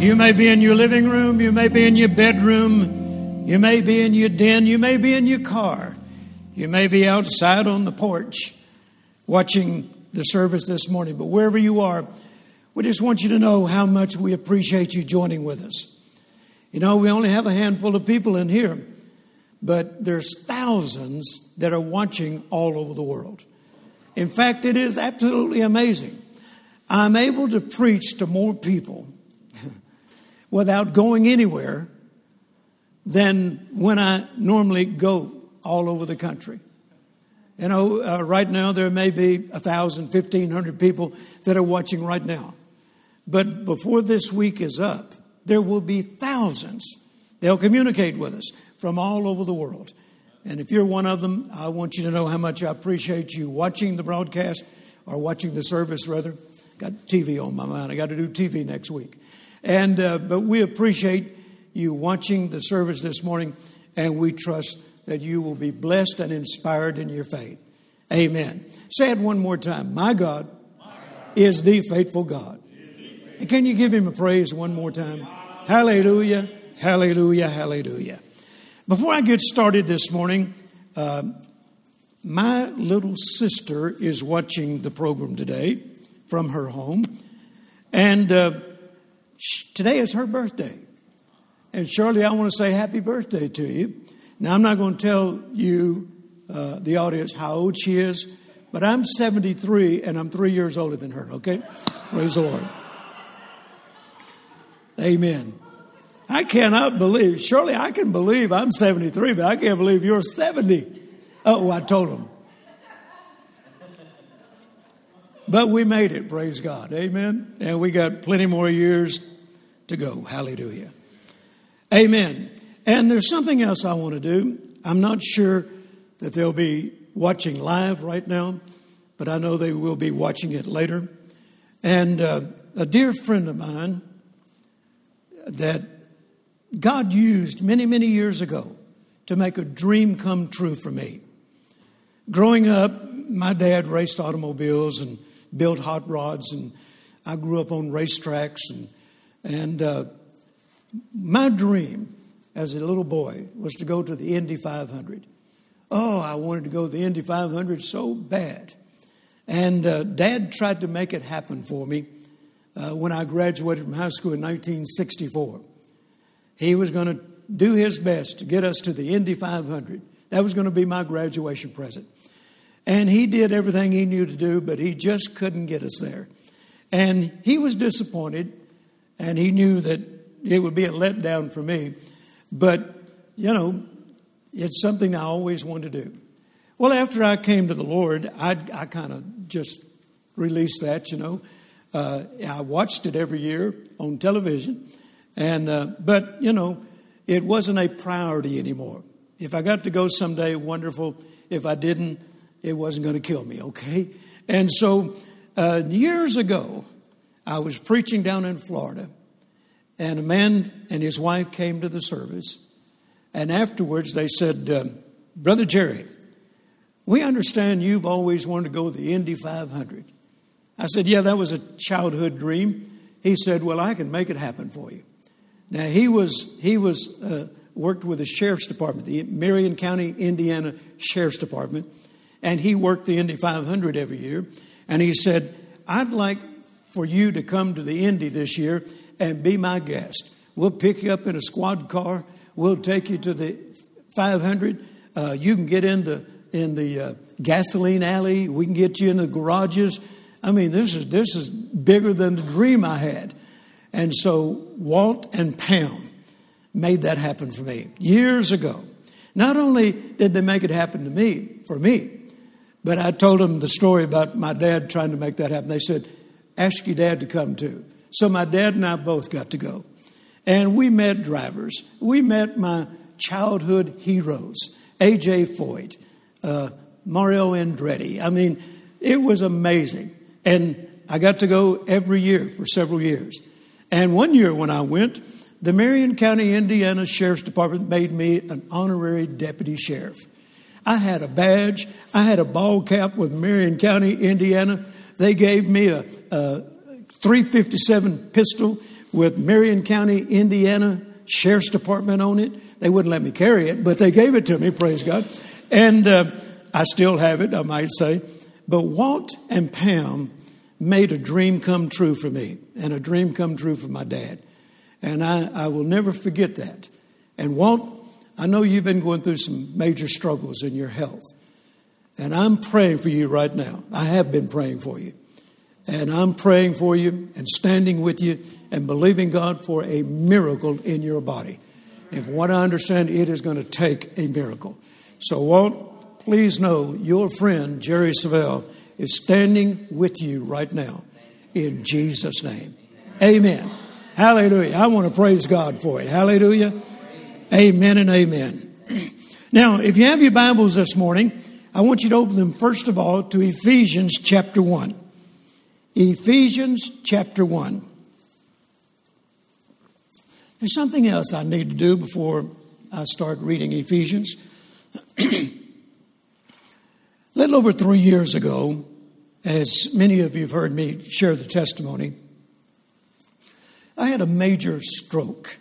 You may be in your living room, you may be in your bedroom, you may be in your den, you may be in your car, you may be outside on the porch watching the service this morning. But wherever you are, we just want you to know how much we appreciate you joining with us. You know, we only have a handful of people in here, but there's thousands that are watching all over the world. In fact, it is absolutely amazing. I'm able to preach to more people without going anywhere than when I normally go all over the country. You know, uh, right now there may be a thousand, fifteen hundred people that are watching right now. But before this week is up, there will be thousands. They'll communicate with us from all over the world. And if you're one of them, I want you to know how much I appreciate you watching the broadcast or watching the service, rather. Got TV on my mind. I got to do TV next week. And, uh, but we appreciate you watching the service this morning, and we trust that you will be blessed and inspired in your faith. Amen. Say it one more time. My God, My God. is the faithful God. And can you give him a praise one more time? Hallelujah, hallelujah, hallelujah. Before I get started this morning, uh, my little sister is watching the program today from her home. And uh, today is her birthday. And Shirley, I want to say happy birthday to you. Now, I'm not going to tell you, uh, the audience, how old she is, but I'm 73 and I'm three years older than her, okay? Praise the Lord. Amen. I cannot believe, Shirley I can believe I'm 73, but I can't believe you're 70. Oh, I told him. But we made it, praise God. Amen. And we got plenty more years to go. Hallelujah. Amen. And there's something else I want to do. I'm not sure that they'll be watching live right now, but I know they will be watching it later. And uh, a dear friend of mine that God used many, many years ago to make a dream come true for me. Growing up, my dad raced automobiles and built hot rods, and I grew up on racetracks. And, and uh, my dream as a little boy was to go to the Indy 500. Oh, I wanted to go to the Indy 500 so bad. And uh, Dad tried to make it happen for me uh, when I graduated from high school in 1964. He was going to do his best to get us to the Indy 500. That was going to be my graduation present. And he did everything he knew to do, but he just couldn't get us there. And he was disappointed, and he knew that it would be a letdown for me. But, you know, it's something I always wanted to do. Well, after I came to the Lord, I, I kind of just released that, you know. Uh, I watched it every year on television, and uh, but you know, it wasn't a priority anymore. If I got to go someday, wonderful. If I didn't, it wasn't going to kill me, okay? And so uh, years ago, I was preaching down in Florida, and a man and his wife came to the service, and afterwards they said, uh, Brother Jerry, we understand you've always wanted to go to the Indy 500. I said, Yeah, that was a childhood dream. He said, Well, I can make it happen for you. Now, he was, he was, uh, worked with the sheriff's department, the Marion County, Indiana Sheriff's Department and he worked the Indy 500 every year. And he said, I'd like for you to come to the Indy this year and be my guest. We'll pick you up in a squad car. We'll take you to the 500. Uh, you can get in the in the uh, gasoline alley. We can get you in the garages. I mean, this is this is bigger than the dream I had. And so Walt and Pam made that happen for me years ago. Not only did they make it happen to me for me, but I told them the story about my dad trying to make that happen. They said, Ask your dad to come too. So my dad and I both got to go. And we met drivers. We met my childhood heroes, A.J. Foyt, uh, Mario Andretti. I mean, it was amazing. And I got to go every year for several years. And one year when I went, the Marion County, Indiana Sheriff's Department made me an honorary deputy sheriff. I had a badge. I had a ball cap with Marion County, Indiana. They gave me a, a 357 pistol with Marion County, Indiana Sheriff's Department on it. They wouldn't let me carry it, but they gave it to me, praise God. And uh, I still have it, I might say. But Walt and Pam made a dream come true for me and a dream come true for my dad. And I, I will never forget that. And Walt, I know you've been going through some major struggles in your health. And I'm praying for you right now. I have been praying for you. And I'm praying for you and standing with you and believing God for a miracle in your body. And from what I understand, it is going to take a miracle. So, Walt, please know your friend, Jerry Savelle, is standing with you right now in Jesus' name. Amen. Hallelujah. I want to praise God for it. Hallelujah. Amen and amen. Now, if you have your Bibles this morning, I want you to open them first of all to Ephesians chapter 1. Ephesians chapter 1. There's something else I need to do before I start reading Ephesians. little over three years ago, as many of you have heard me share the testimony, I had a major stroke.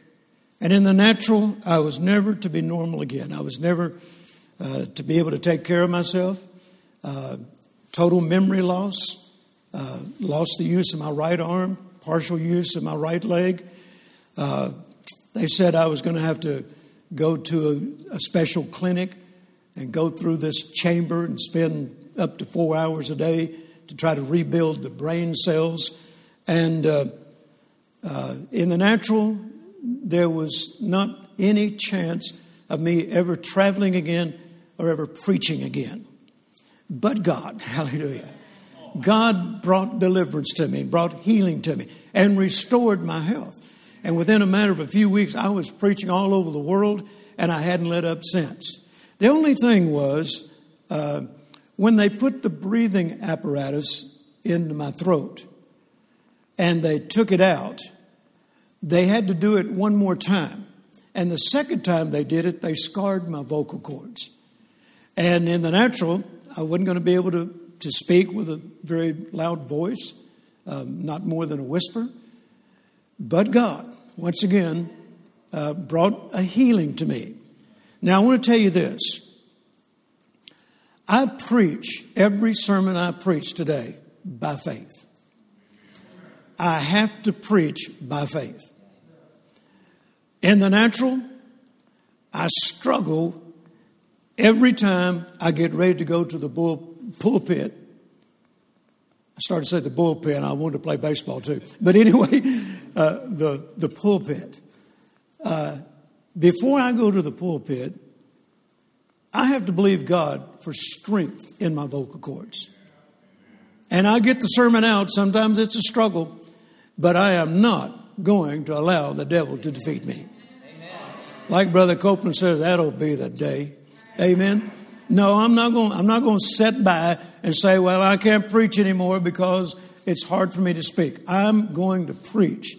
And in the natural, I was never to be normal again. I was never uh, to be able to take care of myself. Uh, total memory loss, uh, lost the use of my right arm, partial use of my right leg. Uh, they said I was going to have to go to a, a special clinic and go through this chamber and spend up to four hours a day to try to rebuild the brain cells. And uh, uh, in the natural, there was not any chance of me ever traveling again or ever preaching again. But God, hallelujah. God brought deliverance to me, brought healing to me, and restored my health. And within a matter of a few weeks, I was preaching all over the world, and I hadn't let up since. The only thing was uh, when they put the breathing apparatus into my throat and they took it out, they had to do it one more time. And the second time they did it, they scarred my vocal cords. And in the natural, I wasn't going to be able to, to speak with a very loud voice, um, not more than a whisper. But God, once again, uh, brought a healing to me. Now, I want to tell you this. I preach every sermon I preach today by faith. I have to preach by faith. In the natural, I struggle every time I get ready to go to the bull, pulpit. I started to say the bullpen. I wanted to play baseball too. But anyway, uh, the, the pulpit. Uh, before I go to the pulpit, I have to believe God for strength in my vocal cords. And I get the sermon out. Sometimes it's a struggle, but I am not going to allow the devil to defeat me. Like Brother Copeland says, that'll be the day. Amen. No, I'm not going. I'm not going to sit by and say, "Well, I can't preach anymore because it's hard for me to speak." I'm going to preach.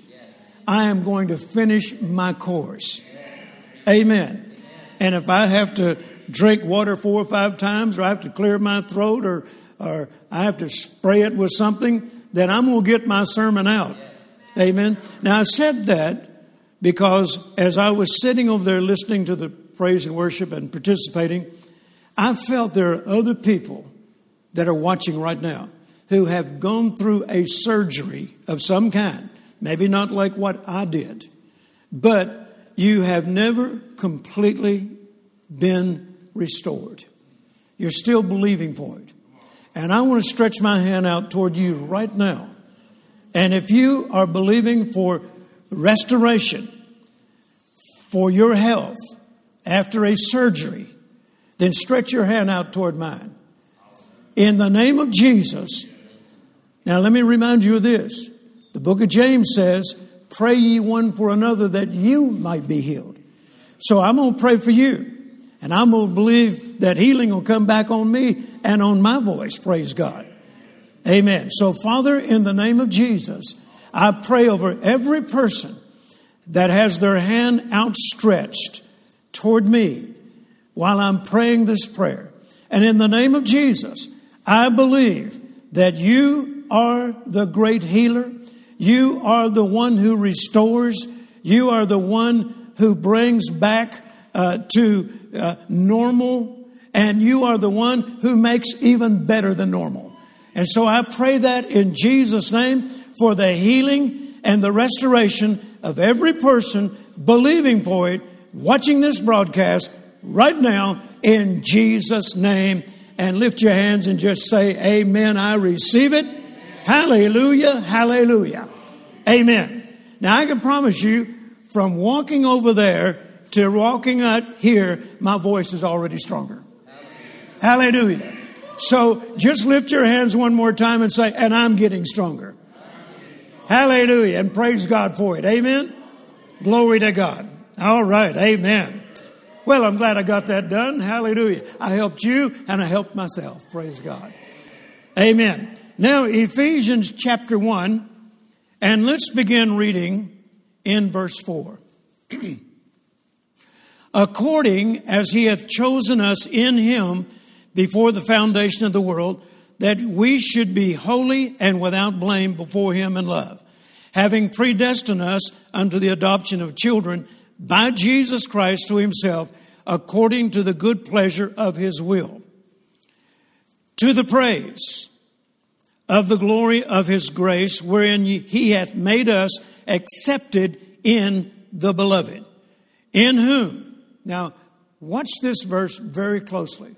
I am going to finish my course. Amen. And if I have to drink water four or five times, or I have to clear my throat, or or I have to spray it with something, then I'm going to get my sermon out. Amen. Now I said that because as I was sitting over there listening to the praise and worship and participating, I felt there are other people that are watching right now who have gone through a surgery of some kind, maybe not like what I did, but you have never completely been restored. You're still believing for it. And I want to stretch my hand out toward you right now. And if you are believing for restoration, for your health, after a surgery, then stretch your hand out toward mine. In the name of Jesus. Now, let me remind you of this. The book of James says, Pray ye one for another that you might be healed. So I'm going to pray for you. And I'm going to believe that healing will come back on me and on my voice. Praise God. Amen. So, Father, in the name of Jesus, I pray over every person that has their hand outstretched toward me while I'm praying this prayer. And in the name of Jesus, I believe that you are the great healer. You are the one who restores. You are the one who brings back uh, to uh, normal. And you are the one who makes even better than normal. And so I pray that in Jesus' name for the healing and the restoration of every person believing for it, watching this broadcast right now in Jesus' name. And lift your hands and just say, Amen. I receive it. Hallelujah. Hallelujah. Amen. Now I can promise you from walking over there to walking out here, my voice is already stronger. Hallelujah. So just lift your hands one more time and say, and I'm getting stronger. Hallelujah. And praise God for it. Amen. Glory to God. All right. Amen. Well, I'm glad I got that done. Hallelujah. I helped you and I helped myself. Praise God. Amen. Now, Ephesians chapter 1, and let's begin reading in verse 4. According as he hath chosen us in him before the foundation of the world, that we should be holy and without blame before him in love having predestined us unto the adoption of children by Jesus Christ to himself, according to the good pleasure of his will, to the praise of the glory of his grace, wherein he hath made us accepted in the beloved, in whom, now watch this verse very closely,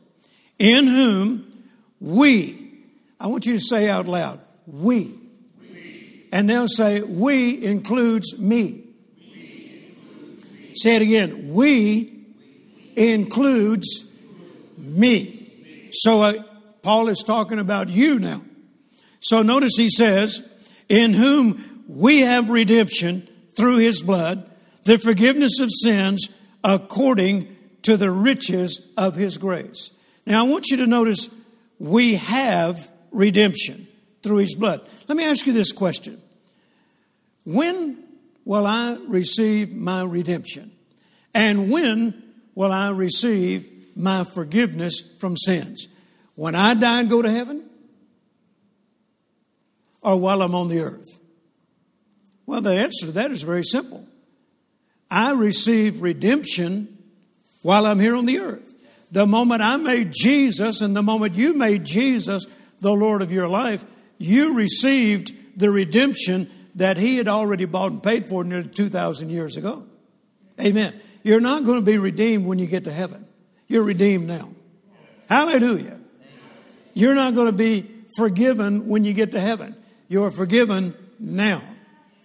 in whom we, I want you to say out loud, we and they'll say, We includes me. Say it again. We includes me. So uh, Paul is talking about you now. So notice he says, In whom we have redemption through his blood, the forgiveness of sins according to the riches of his grace. Now I want you to notice we have redemption through his blood. Let me ask you this question When will I receive my redemption? And when will I receive my forgiveness from sins? When I die and go to heaven? Or while I'm on the earth? Well, the answer to that is very simple. I receive redemption while I'm here on the earth. The moment I made Jesus and the moment you made Jesus the Lord of your life, you received the redemption that he had already bought and paid for nearly 2,000 years ago. Amen. You're not going to be redeemed when you get to heaven. You're redeemed now. Hallelujah. You're not going to be forgiven when you get to heaven. You're forgiven now.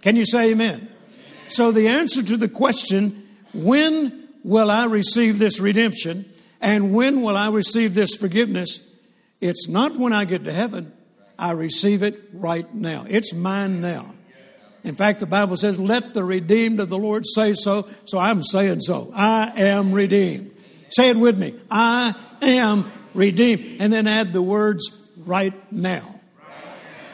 Can you say amen? So the answer to the question, when will I receive this redemption and when will I receive this forgiveness? It's not when I get to heaven. I receive it right now. It's mine now. In fact, the Bible says, Let the redeemed of the Lord say so. So I'm saying so. I am redeemed. Say it with me. I am redeemed. And then add the words right now.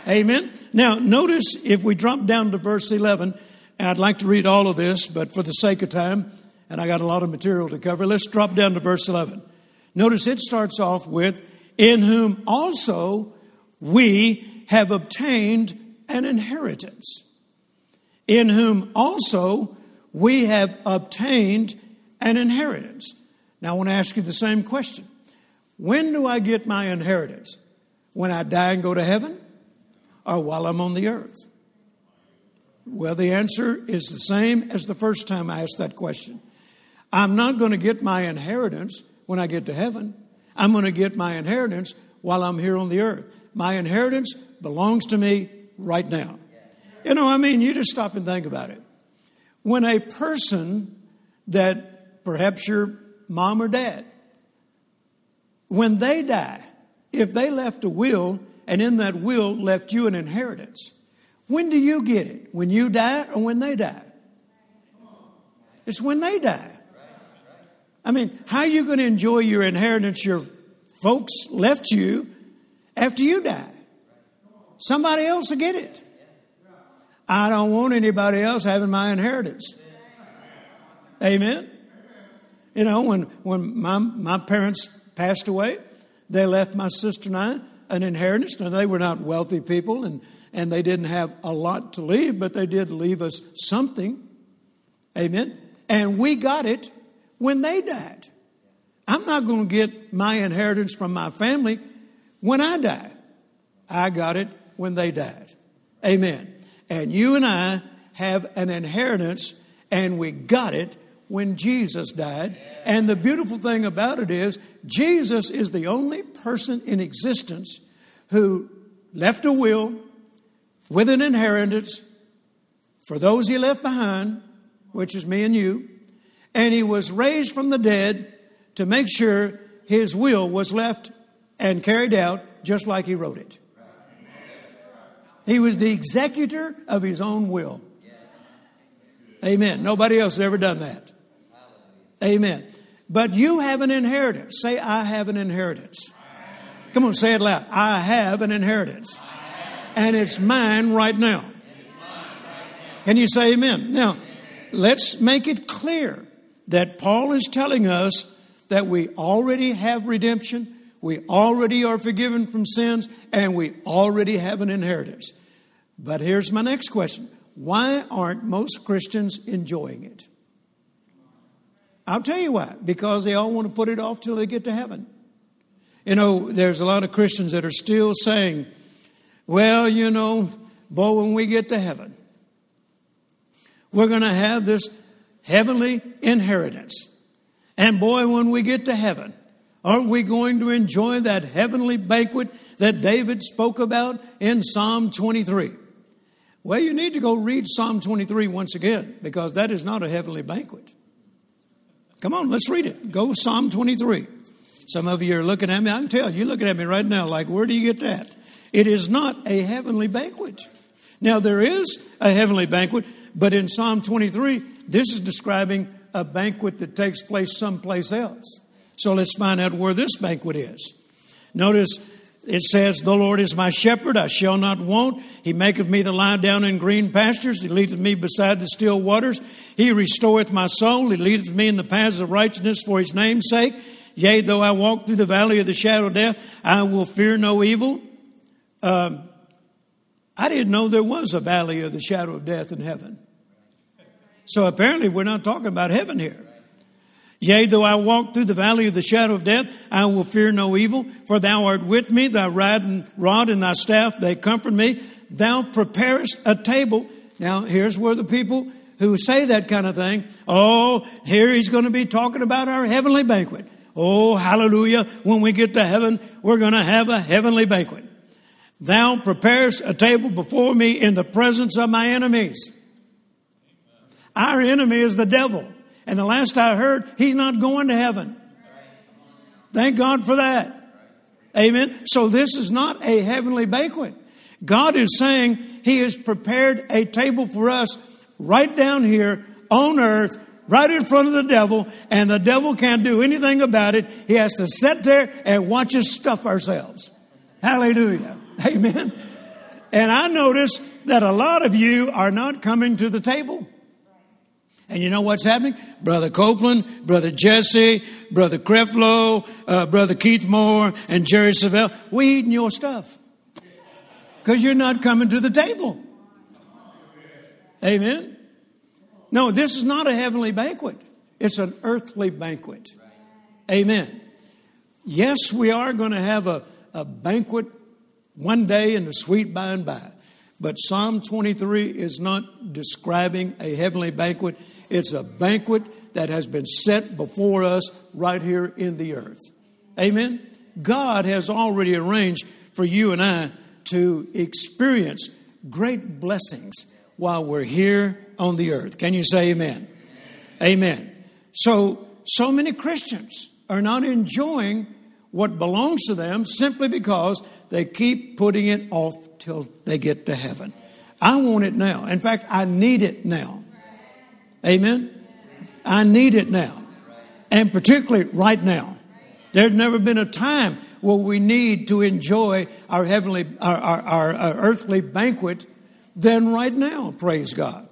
Amen. Now, notice if we drop down to verse 11, and I'd like to read all of this, but for the sake of time, and I got a lot of material to cover, let's drop down to verse 11. Notice it starts off with, In whom also we have obtained an inheritance, in whom also we have obtained an inheritance. Now, I want to ask you the same question When do I get my inheritance? When I die and go to heaven, or while I'm on the earth? Well, the answer is the same as the first time I asked that question. I'm not going to get my inheritance when I get to heaven. I'm going to get my inheritance while I'm here on the earth. My inheritance belongs to me right now. You know, I mean, you just stop and think about it. When a person that perhaps your mom or dad, when they die, if they left a will and in that will left you an inheritance, when do you get it? When you die or when they die? It's when they die. I mean, how are you going to enjoy your inheritance your folks left you after you die. Somebody else will get it. I don't want anybody else having my inheritance. Amen. You know, when, when my, my parents passed away, they left my sister and I an inheritance. Now, they were not wealthy people, and, and they didn't have a lot to leave, but they did leave us something. Amen. And we got it when they died. I'm not going to get my inheritance from my family when I die. I got it when they died. Amen. And you and I have an inheritance, and we got it when Jesus died. And the beautiful thing about it is, Jesus is the only person in existence who left a will with an inheritance for those he left behind, which is me and you, and he was raised from the dead to make sure his will was left and carried out just like he wrote it. He was the executor of his own will. Amen. Nobody else has ever done that. Amen. But you have an inheritance. Say, I have an inheritance. Come on, say it loud. I have an inheritance. And it's mine right now. Can you say amen? Now, let's make it clear that Paul is telling us that we already have redemption, we already are forgiven from sins, and we already have an inheritance. But here's my next question why aren't most Christians enjoying it? I'll tell you why. Because they all want to put it off till they get to heaven. You know, there's a lot of Christians that are still saying, well, you know, boy, when we get to heaven, we're going to have this heavenly inheritance. And boy, when we get to heaven, aren't we going to enjoy that heavenly banquet that David spoke about in Psalm 23? Well, you need to go read Psalm 23 once again because that is not a heavenly banquet. Come on, let's read it. Go Psalm 23. Some of you are looking at me. I can tell you're looking at me right now like, where do you get that? It is not a heavenly banquet. Now, there is a heavenly banquet, but in Psalm 23, this is describing a banquet that takes place someplace else. So let's find out where this banquet is. Notice it says, The Lord is my shepherd, I shall not want. He maketh me to lie down in green pastures. He leadeth me beside the still waters. He restoreth my soul. He leadeth me in the paths of righteousness for his name's sake. Yea, though I walk through the valley of the shadow of death, I will fear no evil. Um, I didn't know there was a valley of the shadow of death in heaven. So apparently, we're not talking about heaven here. Yea, though I walk through the valley of the shadow of death, I will fear no evil, for thou art with me, thy rod and thy staff, they comfort me. Thou preparest a table. Now, here's where the people who say that kind of thing, oh, here he's going to be talking about our heavenly banquet. Oh, hallelujah. When we get to heaven, we're going to have a heavenly banquet. Thou preparest a table before me in the presence of my enemies. Our enemy is the devil. And the last I heard, he's not going to heaven. Thank God for that. Amen. So this is not a heavenly banquet. God is saying he has prepared a table for us right down here on earth, right in front of the devil, and the devil can't do anything about it. He has to sit there and watch us stuff ourselves. Hallelujah. Amen. And I notice that a lot of you are not coming to the table. And you know what's happening? Brother Copeland, Brother Jesse, Brother Creflo, uh, Brother Keith Moore, and Jerry Savelle, we eating your stuff. Because you're not coming to the table. Amen? No, this is not a heavenly banquet. It's an earthly banquet. Amen. Yes, we are going to have a, a banquet one day in the sweet by and by. But Psalm 23 is not describing a heavenly banquet. It's a banquet that has been set before us right here in the earth. Amen? God has already arranged for you and I to experience great blessings while we're here on the earth. Can you say amen? Amen. So, so many Christians are not enjoying what belongs to them simply because they keep putting it off till they get to heaven. I want it now. In fact, I need it now. Amen? I need it now. And particularly right now. There's never been a time where we need to enjoy our heavenly, our, our, our, our earthly banquet than right now, praise God.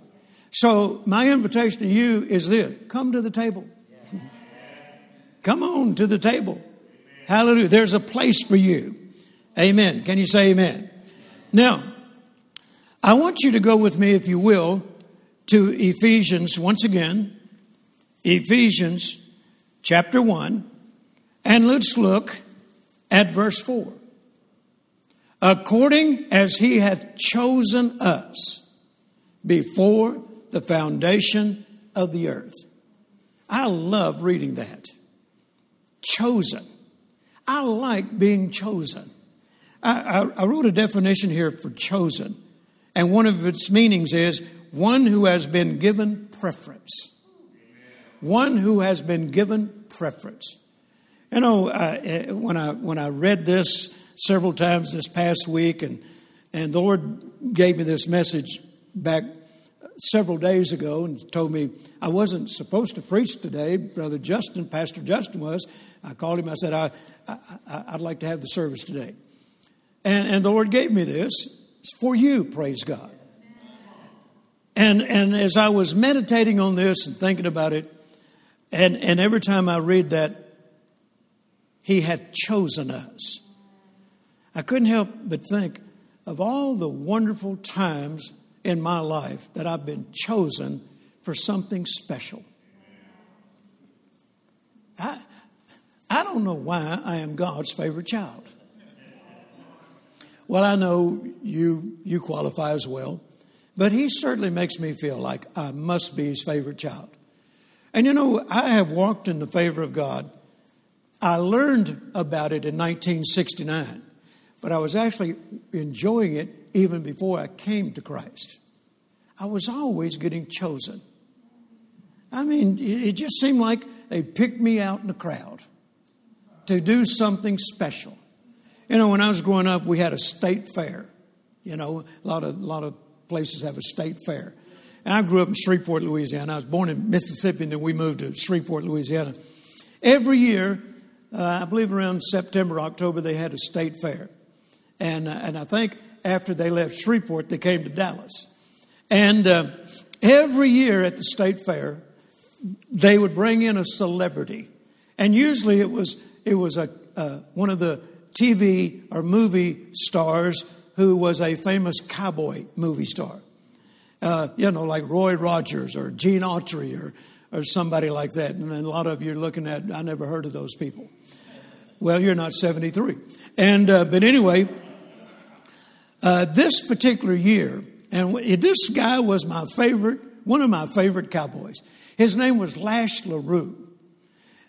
So my invitation to you is this come to the table. Come on to the table. Hallelujah. There's a place for you. Amen. Can you say amen? Now, I want you to go with me, if you will, to Ephesians once again, Ephesians chapter 1, and let's look at verse 4. According as he hath chosen us before the foundation of the earth. I love reading that. Chosen. I like being chosen. I, I, I wrote a definition here for chosen. And one of its meanings is one who has been given preference. One who has been given preference. You know, uh, when I when I read this several times this past week, and and the Lord gave me this message back several days ago, and told me I wasn't supposed to preach today. Brother Justin, Pastor Justin was. I called him. I said I, I would like to have the service today, and and the Lord gave me this. It's for you, praise God. And, and as I was meditating on this and thinking about it, and, and every time I read that, He had chosen us, I couldn't help but think of all the wonderful times in my life that I've been chosen for something special. I, I don't know why I am God's favorite child. Well, I know you, you qualify as well, but he certainly makes me feel like I must be his favorite child. And you know, I have walked in the favor of God. I learned about it in 1969, but I was actually enjoying it even before I came to Christ. I was always getting chosen. I mean, it just seemed like they picked me out in the crowd to do something special. You know, when I was growing up, we had a state fair. You know, a lot of, a lot of places have a state fair. And I grew up in Shreveport, Louisiana. I was born in Mississippi, and then we moved to Shreveport, Louisiana. Every year, uh, I believe around September, October, they had a state fair. And, uh, and I think after they left Shreveport, they came to Dallas. And uh, every year at the state fair, they would bring in a celebrity. And usually it was, it was a, uh, one of the TV or movie stars who was a famous cowboy movie star. Uh, you know, like Roy Rogers or Gene Autry or, or somebody like that. And a lot of you are looking at, I never heard of those people. Well, you're not 73. And, uh, but anyway, uh, this particular year, and this guy was my favorite, one of my favorite cowboys. His name was Lash LaRue.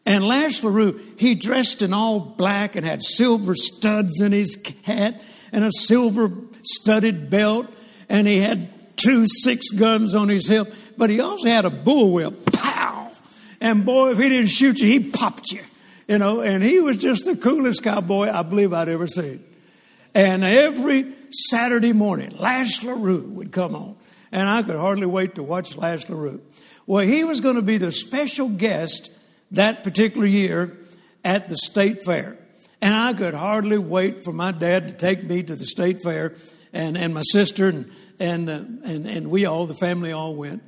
And Lash LaRue, he dressed in all black and had silver studs in his hat and a silver studded belt. And he had two six guns on his hip. But he also had a bullwhip. Pow! And boy, if he didn't shoot you, he popped you. You know, and he was just the coolest cowboy I believe I'd ever seen. And every Saturday morning, Lash LaRue would come on. And I could hardly wait to watch Lash LaRue. Well, he was going to be the special guest that particular year at the state fair. And I could hardly wait for my dad to take me to the state fair and, and my sister and, and, uh, and, and we all, the family all went.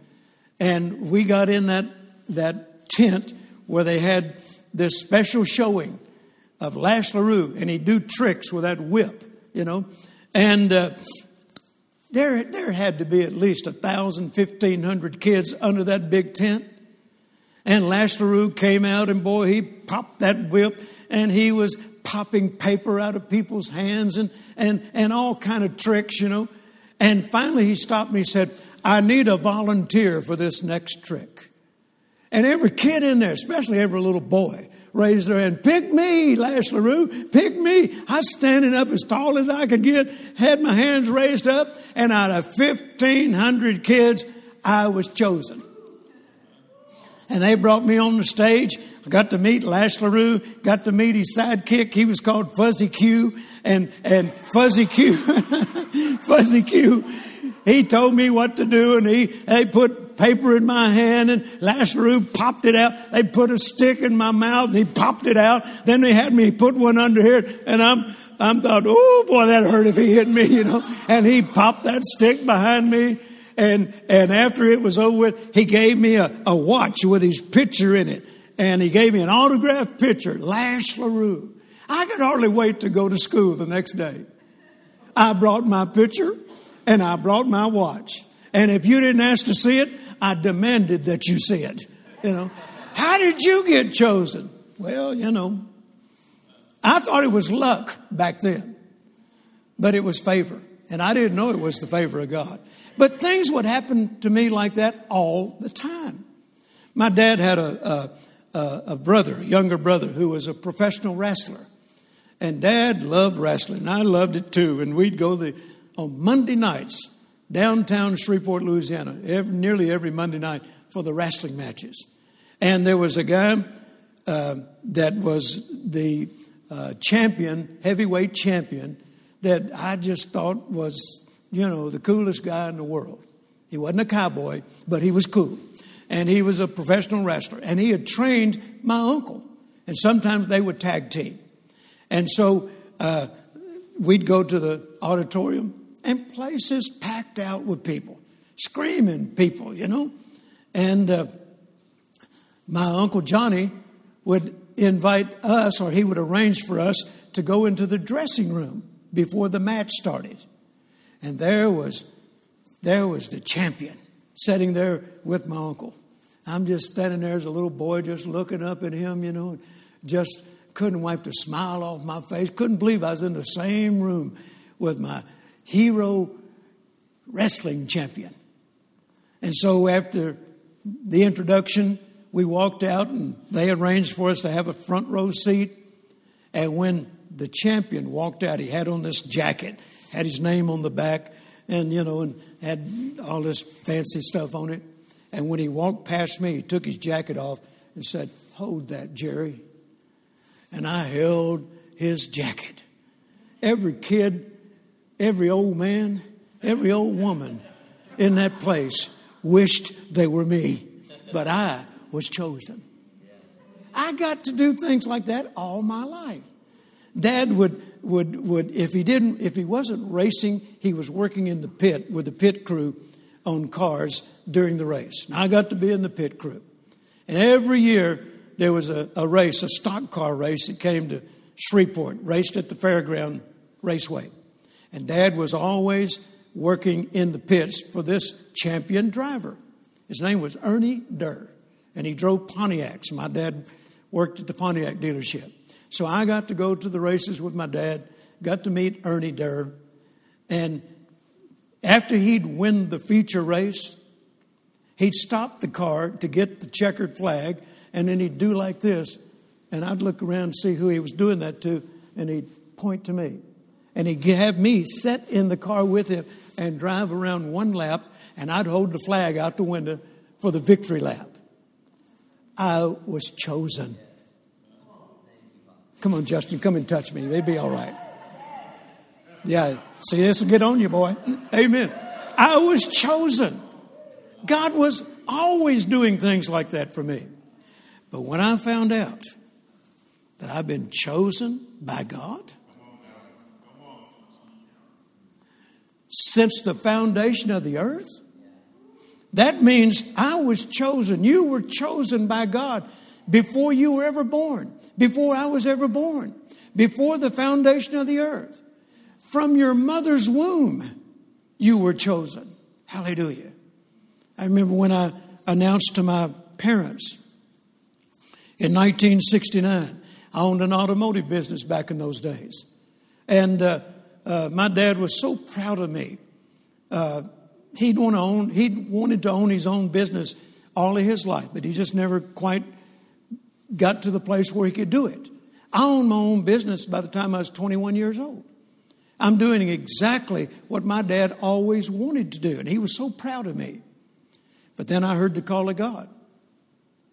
And we got in that, that tent where they had this special showing of Lash LaRue and he'd do tricks with that whip, you know. And uh, there, there had to be at least a thousand, fifteen hundred kids under that big tent. And LaRue came out and boy, he popped that whip and he was popping paper out of people's hands and, and, and all kind of tricks, you know. And finally he stopped me and said, I need a volunteer for this next trick. And every kid in there, especially every little boy, raised their hand. Pick me, Lash LaRue. Pick me. I was standing up as tall as I could get, had my hands raised up, and out of 1,500 kids, I was chosen and they brought me on the stage. I got to meet Lash LaRue, got to meet his sidekick. He was called Fuzzy Q. And, and Fuzzy Q, Fuzzy Q, he told me what to do and he, they put paper in my hand and Lash LaRue popped it out. They put a stick in my mouth and he popped it out. Then they had me put one under here and I'm, I'm thought, oh boy, that hurt if he hit me, you know. And he popped that stick behind me and, and after it was over with, he gave me a, a watch with his picture in it. And he gave me an autographed picture, Lash LaRue. I could hardly wait to go to school the next day. I brought my picture, and I brought my watch. And if you didn't ask to see it, I demanded that you see it. You know, how did you get chosen? Well, you know, I thought it was luck back then, but it was favor. And I didn't know it was the favor of God. But things would happen to me like that all the time. My dad had a, a, a brother, a younger brother, who was a professional wrestler. And dad loved wrestling. And I loved it too. And we'd go the, on Monday nights downtown Shreveport, Louisiana, every, nearly every Monday night for the wrestling matches. And there was a guy uh, that was the uh, champion, heavyweight champion, that I just thought was, you know, the coolest guy in the world. He wasn't a cowboy, but he was cool. And he was a professional wrestler. And he had trained my uncle. And sometimes they would tag team. And so uh, we'd go to the auditorium and places packed out with people, screaming people, you know. And uh, my Uncle Johnny would invite us, or he would arrange for us to go into the dressing room before the match started. And there was, there was the champion sitting there with my uncle. I'm just standing there as a little boy, just looking up at him, you know, and just couldn't wipe the smile off my face. Couldn't believe I was in the same room with my hero wrestling champion. And so after the introduction, we walked out and they arranged for us to have a front row seat. And when the champion walked out, he had on this jacket, had his name on the back, and you know, and had all this fancy stuff on it. And when he walked past me, he took his jacket off and said, Hold that, Jerry. And I held his jacket. Every kid every old man, every old woman in that place wished they were me, but I was chosen. I got to do things like that all my life. Dad would would would if he didn't if he wasn't racing, he was working in the pit with the pit crew on cars during the race. Now I got to be in the pit crew. And every year there was a, a race, a stock car race that came to Shreveport, raced at the fairground raceway. And dad was always working in the pits for this champion driver. His name was Ernie Durr, and he drove Pontiacs. My dad worked at the Pontiac dealership. So I got to go to the races with my dad, got to meet Ernie Durr, and after he'd win the feature race, he'd stop the car to get the checkered flag, and then he'd do like this, and I'd look around and see who he was doing that to, and he'd point to me and he'd have me sit in the car with him and drive around one lap, and I'd hold the flag out the window for the victory lap. I was chosen. Come on, Justin, come and touch me. They'd be all right. Yeah, see, this will get on you, boy. Amen. I was chosen. God was always doing things like that for me. But when I found out that I've been chosen by God, since the foundation of the earth? That means I was chosen. You were chosen by God before you were ever born, before I was ever born, before the foundation of the earth. From your mother's womb, you were chosen. Hallelujah. I remember when I announced to my parents in 1969, I owned an automotive business back in those days. And uh, uh, my dad was so proud of me. Uh, he'd want to own. He wanted to own his own business all of his life, but he just never quite got to the place where he could do it. I owned my own business by the time I was 21 years old. I'm doing exactly what my dad always wanted to do, and he was so proud of me. But then I heard the call of God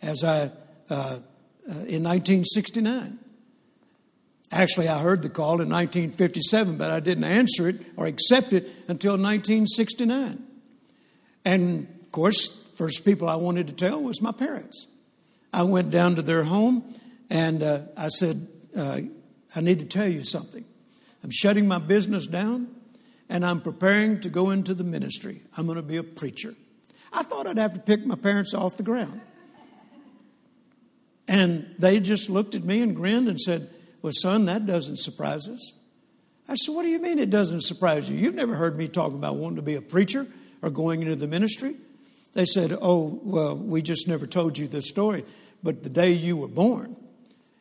as I uh, uh in 1969. Actually, I heard the call in 1957, but I didn't answer it or accept it until 1969. And of course, first people I wanted to tell was my parents. I went down to their home and uh, I said, uh, I need to tell you something. I'm shutting my business down and I'm preparing to go into the ministry. I'm going to be a preacher. I thought I'd have to pick my parents off the ground. And they just looked at me and grinned and said, well, son, that doesn't surprise us. I said, What do you mean it doesn't surprise you? You've never heard me talk about wanting to be a preacher or going into the ministry. They said, Oh, well, we just never told you the story. But the day you were born,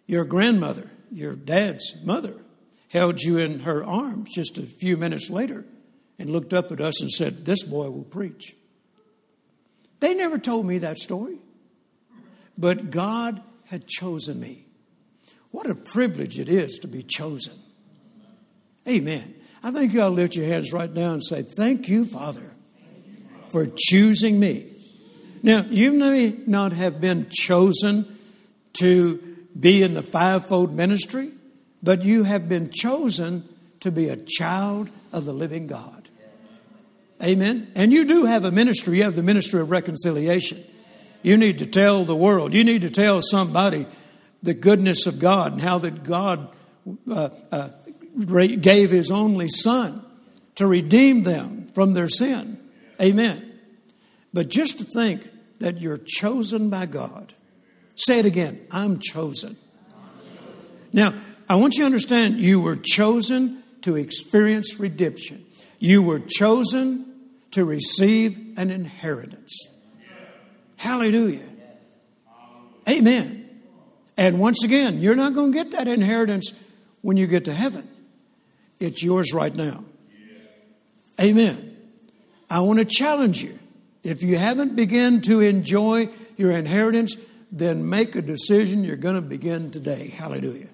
your grandmother, your dad's mother, held you in her arms just a few minutes later and looked up at us and said, This boy will preach. They never told me that story. But God had chosen me. What a privilege it is to be chosen. Amen. I think you ought to lift your hands right now and say, Thank you, Father, for choosing me. Now, you may not have been chosen to be in the fivefold ministry, but you have been chosen to be a child of the living God. Amen. And you do have a ministry. You have the ministry of reconciliation. You need to tell the world. You need to tell somebody the goodness of God and how that God uh, uh, gave His only Son to redeem them from their sin. Amen. But just to think that you're chosen by God. Say it again I'm chosen. Now, I want you to understand you were chosen to experience redemption, you were chosen to receive an inheritance. Hallelujah. Amen. And once again, you're not going to get that inheritance when you get to heaven. It's yours right now. Amen. I want to challenge you. If you haven't begun to enjoy your inheritance, then make a decision you're going to begin today. Hallelujah.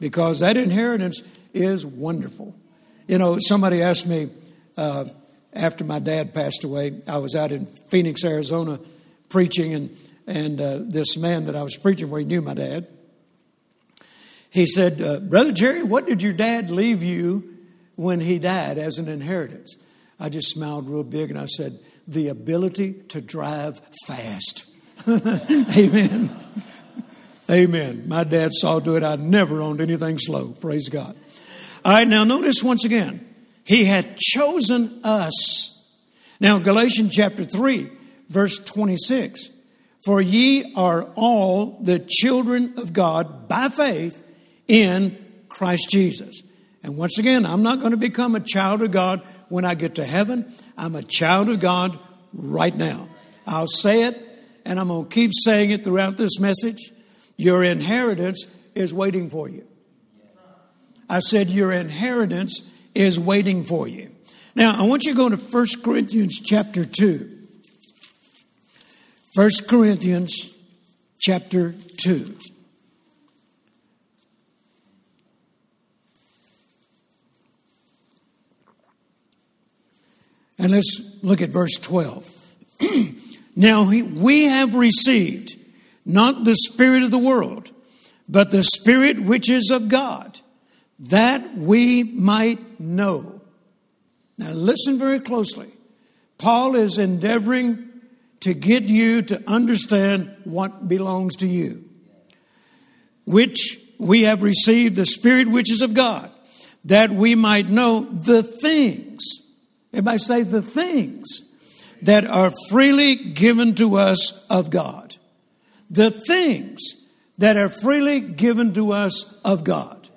Because that inheritance is wonderful. You know, somebody asked me uh, after my dad passed away, I was out in Phoenix, Arizona, preaching, and, and uh, this man that I was preaching where he knew my dad, he said, uh, Brother Jerry, what did your dad leave you when he died as an inheritance? I just smiled real big and I said, the ability to drive fast. Amen. Amen. My dad saw to it I never owned anything slow. Praise God. All right, now notice once again, he had chosen us. Now, Galatians chapter 3, verse 26 For ye are all the children of God by faith in Christ Jesus. And once again, I'm not going to become a child of God when I get to heaven. I'm a child of God right now. I'll say it, and I'm going to keep saying it throughout this message. Your inheritance is waiting for you. I said, Your inheritance is waiting for you. Now, I want you to go to 1 Corinthians chapter 2. 1 Corinthians chapter 2. And let's look at verse 12. now we have received not the Spirit of the world, but the Spirit which is of God, that we might know. Now listen very closely. Paul is endeavoring to get you to understand what belongs to you, which we have received the Spirit which is of God, that we might know the things Everybody say the things that are freely given to us of God. The things that are freely given to us of God.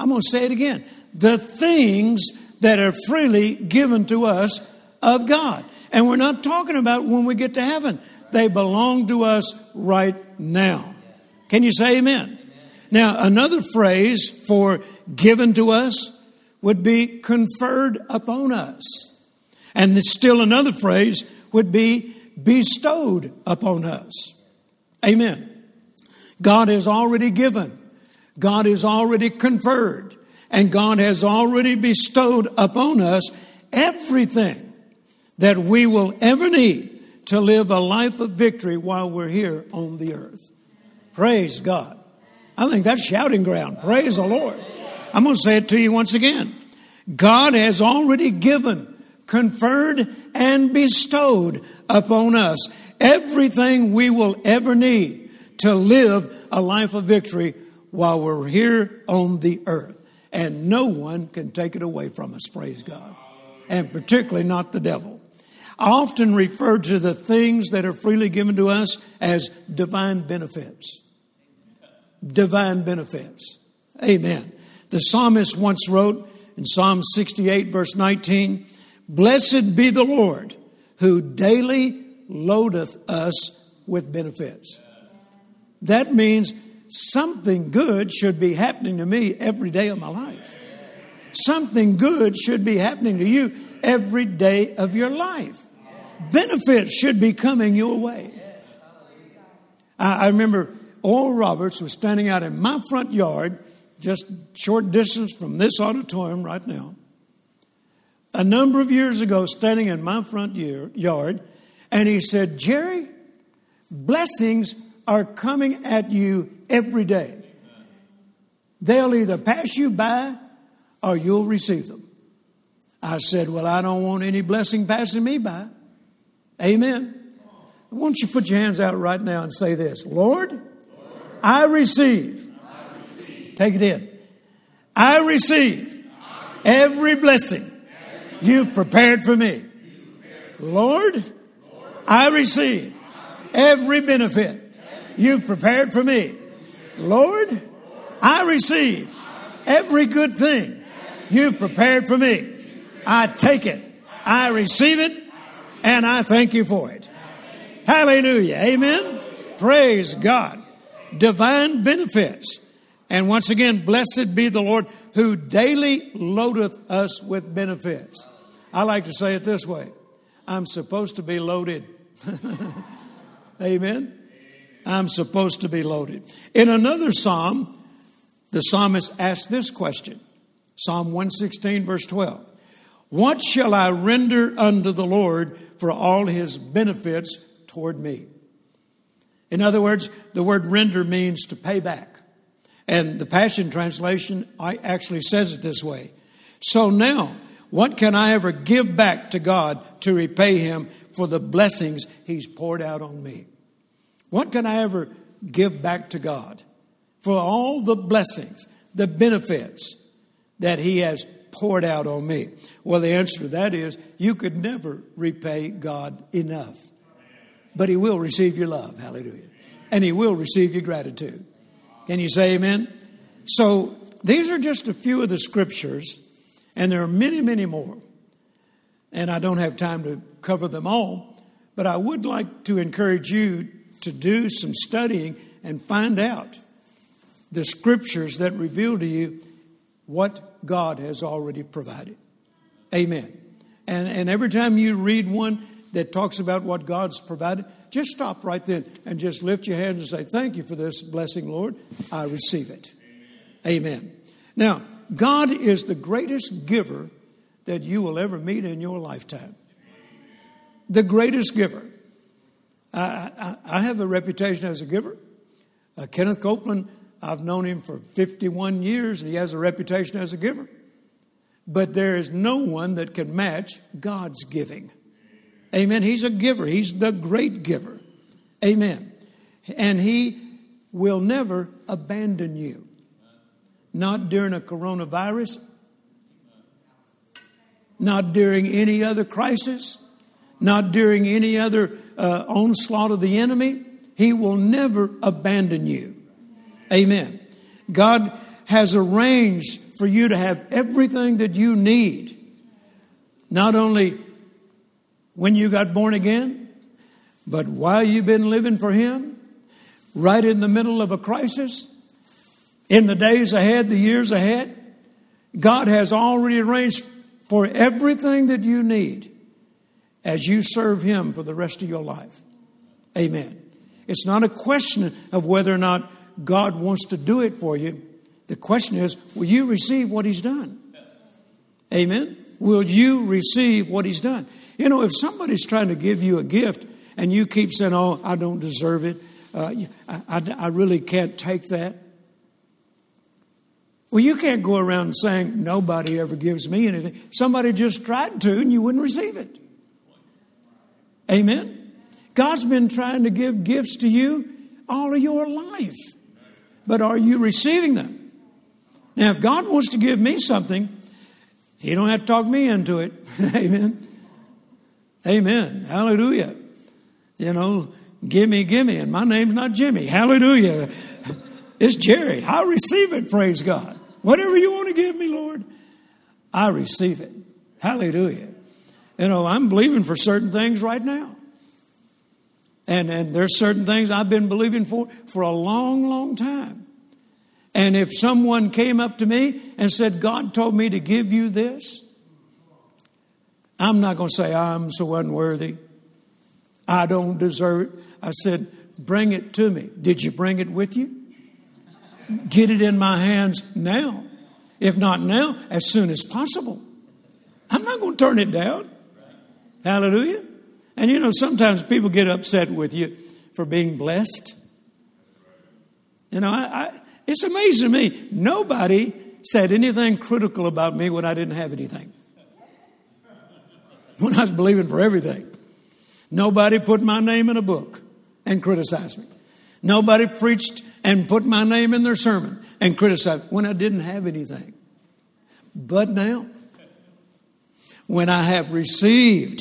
I'm going to say it again. The things that are freely given to us of God. And we're not talking about when we get to heaven. They belong to us right now. Can you say amen? Now, another phrase for given to us would be conferred upon us. And still another phrase would be bestowed upon us. Amen. God has already given, God has already conferred, and God has already bestowed upon us everything that we will ever need to live a life of victory while we're here on the earth. Praise God. I think that's shouting ground. Praise the Lord. I'm going to say it to you once again. God has already given, conferred, and bestowed upon us everything we will ever need to live a life of victory while we're here on the earth. And no one can take it away from us, praise God. And particularly not the devil. I often refer to the things that are freely given to us as divine benefits. Divine benefits. Amen. The psalmist once wrote in Psalm 68, verse 19 Blessed be the Lord who daily loadeth us with benefits. That means something good should be happening to me every day of my life. Something good should be happening to you every day of your life. Benefits should be coming your way. I, remember Oral Roberts was standing out in my front yard, just short distance from this auditorium right now. A number of years ago, standing in my front year, yard, and he said, Jerry, blessings are coming at you every day. They'll either pass you by or you'll receive them. I said, Well, I don't want any blessing passing me by. Amen. Why don't you put your hands out right now and say this Lord, Lord I, receive. Take it in. I receive, every blessing you've prepared for me. Lord, I receive every benefit you've prepared for me. Lord, I receive every good thing you've prepared for me. I take it, I receive it, and I thank you for it. Hallelujah. Amen. Praise God. Divine benefits. And once again, blessed be the Lord who daily loadeth us with benefits. I like to say it this way I'm supposed to be loaded. Amen. I'm supposed to be loaded. In another psalm, the psalmist asked this question Psalm 116, verse 12. What shall I render unto the Lord for all his benefits toward me? In other words, the word render means to pay back. And the Passion Translation I actually says it this way. So now, what can I ever give back to God to repay him for the blessings he's poured out on me? What can I ever give back to God for all the blessings, the benefits that he has poured out on me? Well, the answer to that is you could never repay God enough. But he will receive your love. Hallelujah. And he will receive your gratitude. Can you say amen? So these are just a few of the scriptures and there are many, many more. And I don't have time to cover them all, but I would like to encourage you to do some studying and find out the scriptures that reveal to you what God has already provided. Amen. And, and every time you read one that talks about what God's provided, just stop right then and just lift your hands and say, Thank you for this blessing, Lord. I receive it. Amen. Now, God is the greatest giver that you will ever meet in your lifetime. The greatest giver. I, I, I have a reputation as a giver. Uh, Kenneth Copeland, I've known him for 51 years, and he has a reputation as a giver. But there is no one that can match God's giving. Amen. He's a giver, He's the great giver. Amen. And He will never abandon you not during a coronavirus, not during any other crisis, not during any other uh, onslaught of the enemy. He will never abandon you. Amen. God has arranged for you to have everything that you need, not only when you got born again, but while you've been living for Him, right in the middle of a crisis, in the days ahead, the years ahead. God has already arranged for everything that you need as you serve Him for the rest of your life. Amen. It's not a question of whether or not God wants to do it for you. The question is, will you receive what He's done? Amen. Will you receive what He's done? You know, if somebody's trying to give you a gift and you keep saying, Oh, I don't deserve it, uh, I, I, I really can't take that. Well, you can't go around saying, nobody ever gives me anything. Somebody just tried to and you wouldn't receive it. Amen? God's been trying to give gifts to you all of your life. But are you receiving them? Now, if God wants to give me something, He don't have to talk me into it. Amen. Amen. Hallelujah. You know, gimme, gimme. And my name's not Jimmy. Hallelujah. It's Jerry. I'll receive it, praise God. Whatever you want to give me, Lord, I receive it. Hallelujah. You know, I'm believing for certain things right now. And, and there's certain things I've been believing for for a long, long time. And if someone came up to me and said, God told me to give you this, I'm not going to say, I'm so unworthy. I don't deserve it. I said, bring it to me. Did you bring it with you? Get it in my hands now. If not now, as soon as possible. I'm not going to turn it down. Hallelujah. And you know, sometimes people get upset with you for being blessed. You know, I, I, it's amazing to me. Nobody said anything critical about me when I didn't have anything. When I was believing for everything. Nobody put my name in a book and criticized me. Nobody preached and put my name in their sermon and criticized when I didn't have anything. But now, when I have received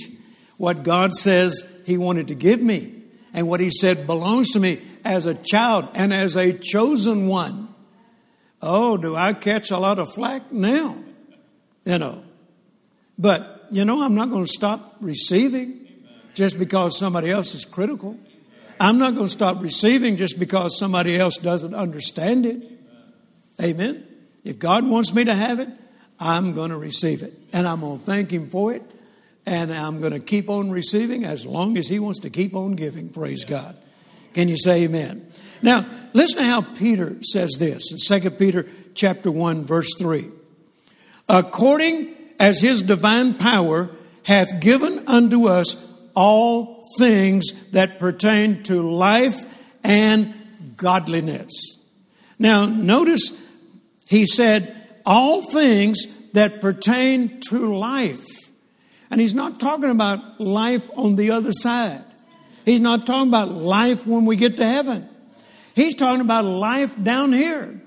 what God says He wanted to give me and what He said belongs to me as a child and as a chosen one. Oh, do I catch a lot of flack now? You know. But, you know, I'm not going to stop receiving just because somebody else is critical. I'm not going to stop receiving just because somebody else doesn't understand it. Amen. If God wants me to have it, I'm going to receive it. And I'm going to thank Him for it. And I'm going to keep on receiving as long as He wants to keep on giving. Praise God. Can you say amen? Now, listen to how Peter says this in 2 Peter chapter 1, verse 3. According as his divine power hath given unto us all things that pertain to life and godliness. Now, notice he said, all things that pertain to life. And he's not talking about life on the other side. He's not talking about life when we get to heaven. He's talking about life down here.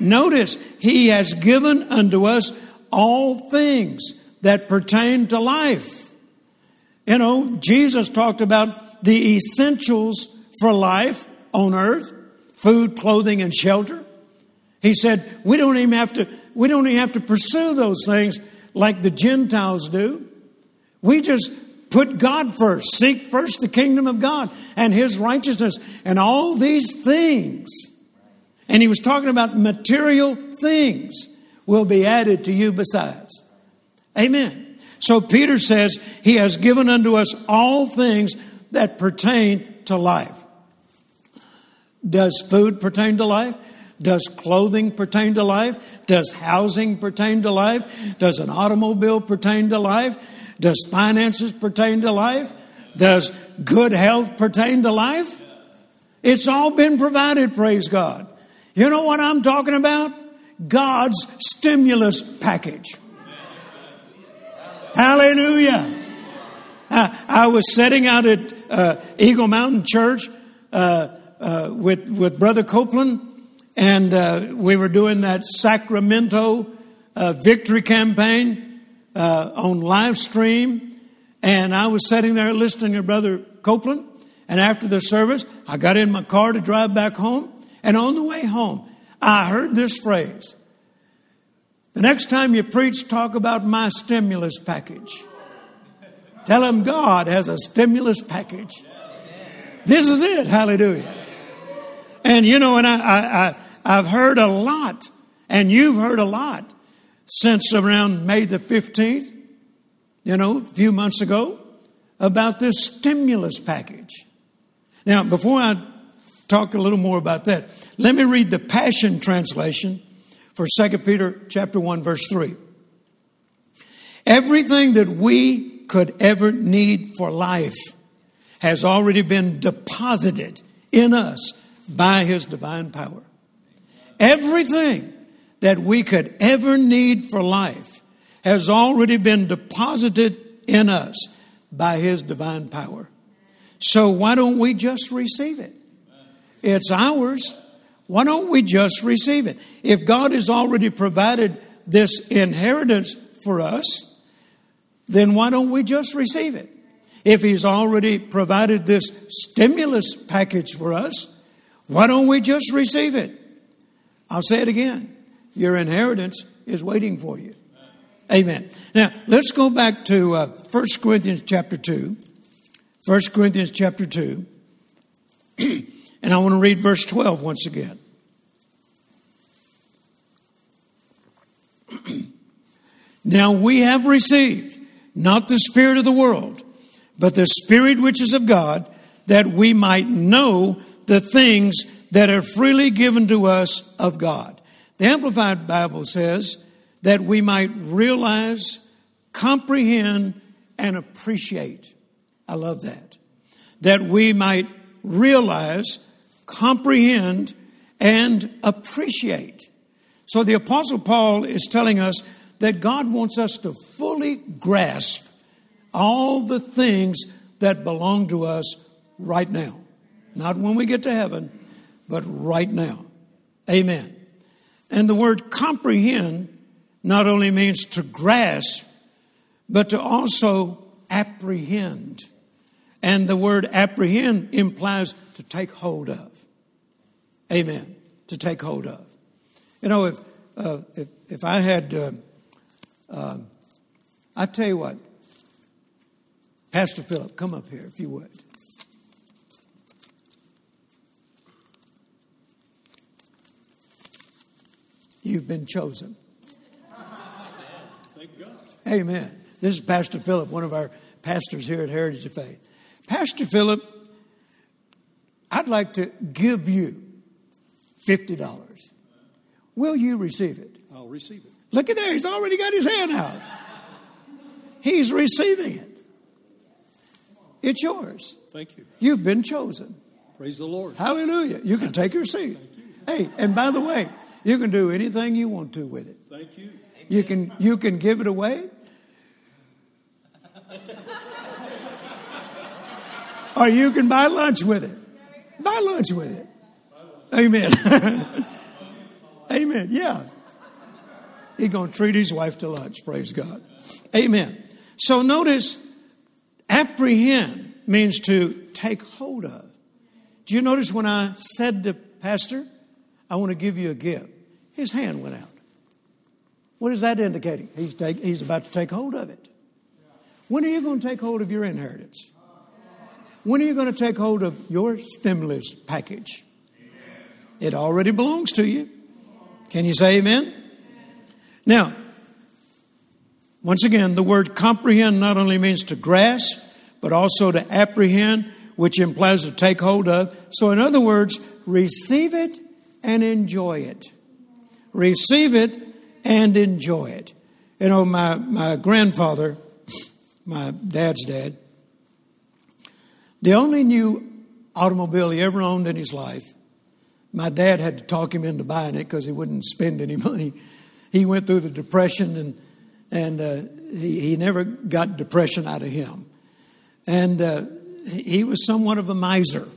Notice, He has given unto us all things that pertain to life. You know, Jesus talked about the essentials for life on earth food, clothing, and shelter. He said, we don't even have to, we don't even have to pursue those things like the Gentiles do. We just Put God first. Seek first the kingdom of God and his righteousness and all these things. And he was talking about material things will be added to you besides. Amen. So Peter says he has given unto us all things that pertain to life. Does food pertain to life? Does clothing pertain to life? Does housing pertain to life? Does an automobile pertain to life? Does finances pertain to life? Does good health pertain to life? It's all been provided, praise God. You know what I'm talking about? God's stimulus package. Hallelujah. I, I was sitting out at uh, Eagle Mountain Church uh, uh, with, with Brother Copeland, and uh, we were doing that Sacramento uh, victory campaign uh, on live stream, and I was sitting there listening to Brother Copeland. And after the service, I got in my car to drive back home. And on the way home, I heard this phrase The next time you preach, talk about my stimulus package. Tell them God has a stimulus package. This is it. Hallelujah. And you know, and I, I, I, I've heard a lot, and you've heard a lot since around May the 15th, you know, a few months ago, about this stimulus package. Now, before I talk a little more about that, let me read the Passion Translation for 2 Peter chapter 1 verse 3. Everything that we could ever need for life has already been deposited in us by his divine power. Everything that we could ever need for life has already been deposited in us by His divine power. So why don't we just receive it? It's ours. Why don't we just receive it? If God has already provided this inheritance for us, then why don't we just receive it? If He's already provided this stimulus package for us, why don't we just receive it? I'll say it again. Your inheritance is waiting for you. Amen. Now, let's go back to uh, 1 Corinthians chapter 2. 1 Corinthians chapter 2. and I want to read verse 12 once again. now we have received not the Spirit of the world, but the Spirit which is of God, that we might know the things that are freely given to us of God. The Amplified Bible says that we might realize, comprehend, and appreciate. I love that. That we might realize, comprehend, and appreciate. So the Apostle Paul is telling us that God wants us to fully grasp all the things that belong to us right now. Not when we get to heaven, but right now. Amen. And the word comprehend not only means to grasp, but to also apprehend. And the word apprehend implies to take hold of. Amen. To take hold of. You know, if uh, if, if I had, uh, uh, I tell you what, Pastor Philip, come up here if you would. You've been chosen. Thank God. Amen. This is Pastor Philip, one of our pastors here at Heritage of Faith. Pastor Philip, I'd like to give you $50. Will you receive it? I'll receive it. Look at there, he's already got his hand out. He's receiving it. It's yours. Thank you. You've been chosen. Praise the Lord. Hallelujah. You can take your seat. Hey, and by the way, you can do anything you want to with it. Thank you. You can you can give it away. or you can buy lunch with it. Buy lunch with it. Amen. Amen. Yeah. He's going to treat his wife to lunch. Praise God. Amen. So notice, apprehend means to take hold of. Do you notice when I said to Pastor, I want to give you a gift? His hand went out. What is that indicating? He's, take, he's about to take hold of it. When are you going to take hold of your inheritance? When are you going to take hold of your stimulus package? It already belongs to you. Can you say amen? Now, once again, the word comprehend not only means to grasp, but also to apprehend, which implies to take hold of. So, in other words, receive it and enjoy it. Receive it and enjoy it. You know, my, my grandfather, my dad's dad, the only new automobile he ever owned in his life my dad had to talk him into buying it because he wouldn't spend any money. He went through the depression and and uh, he, he never got depression out of him. And uh, he was somewhat of a miser.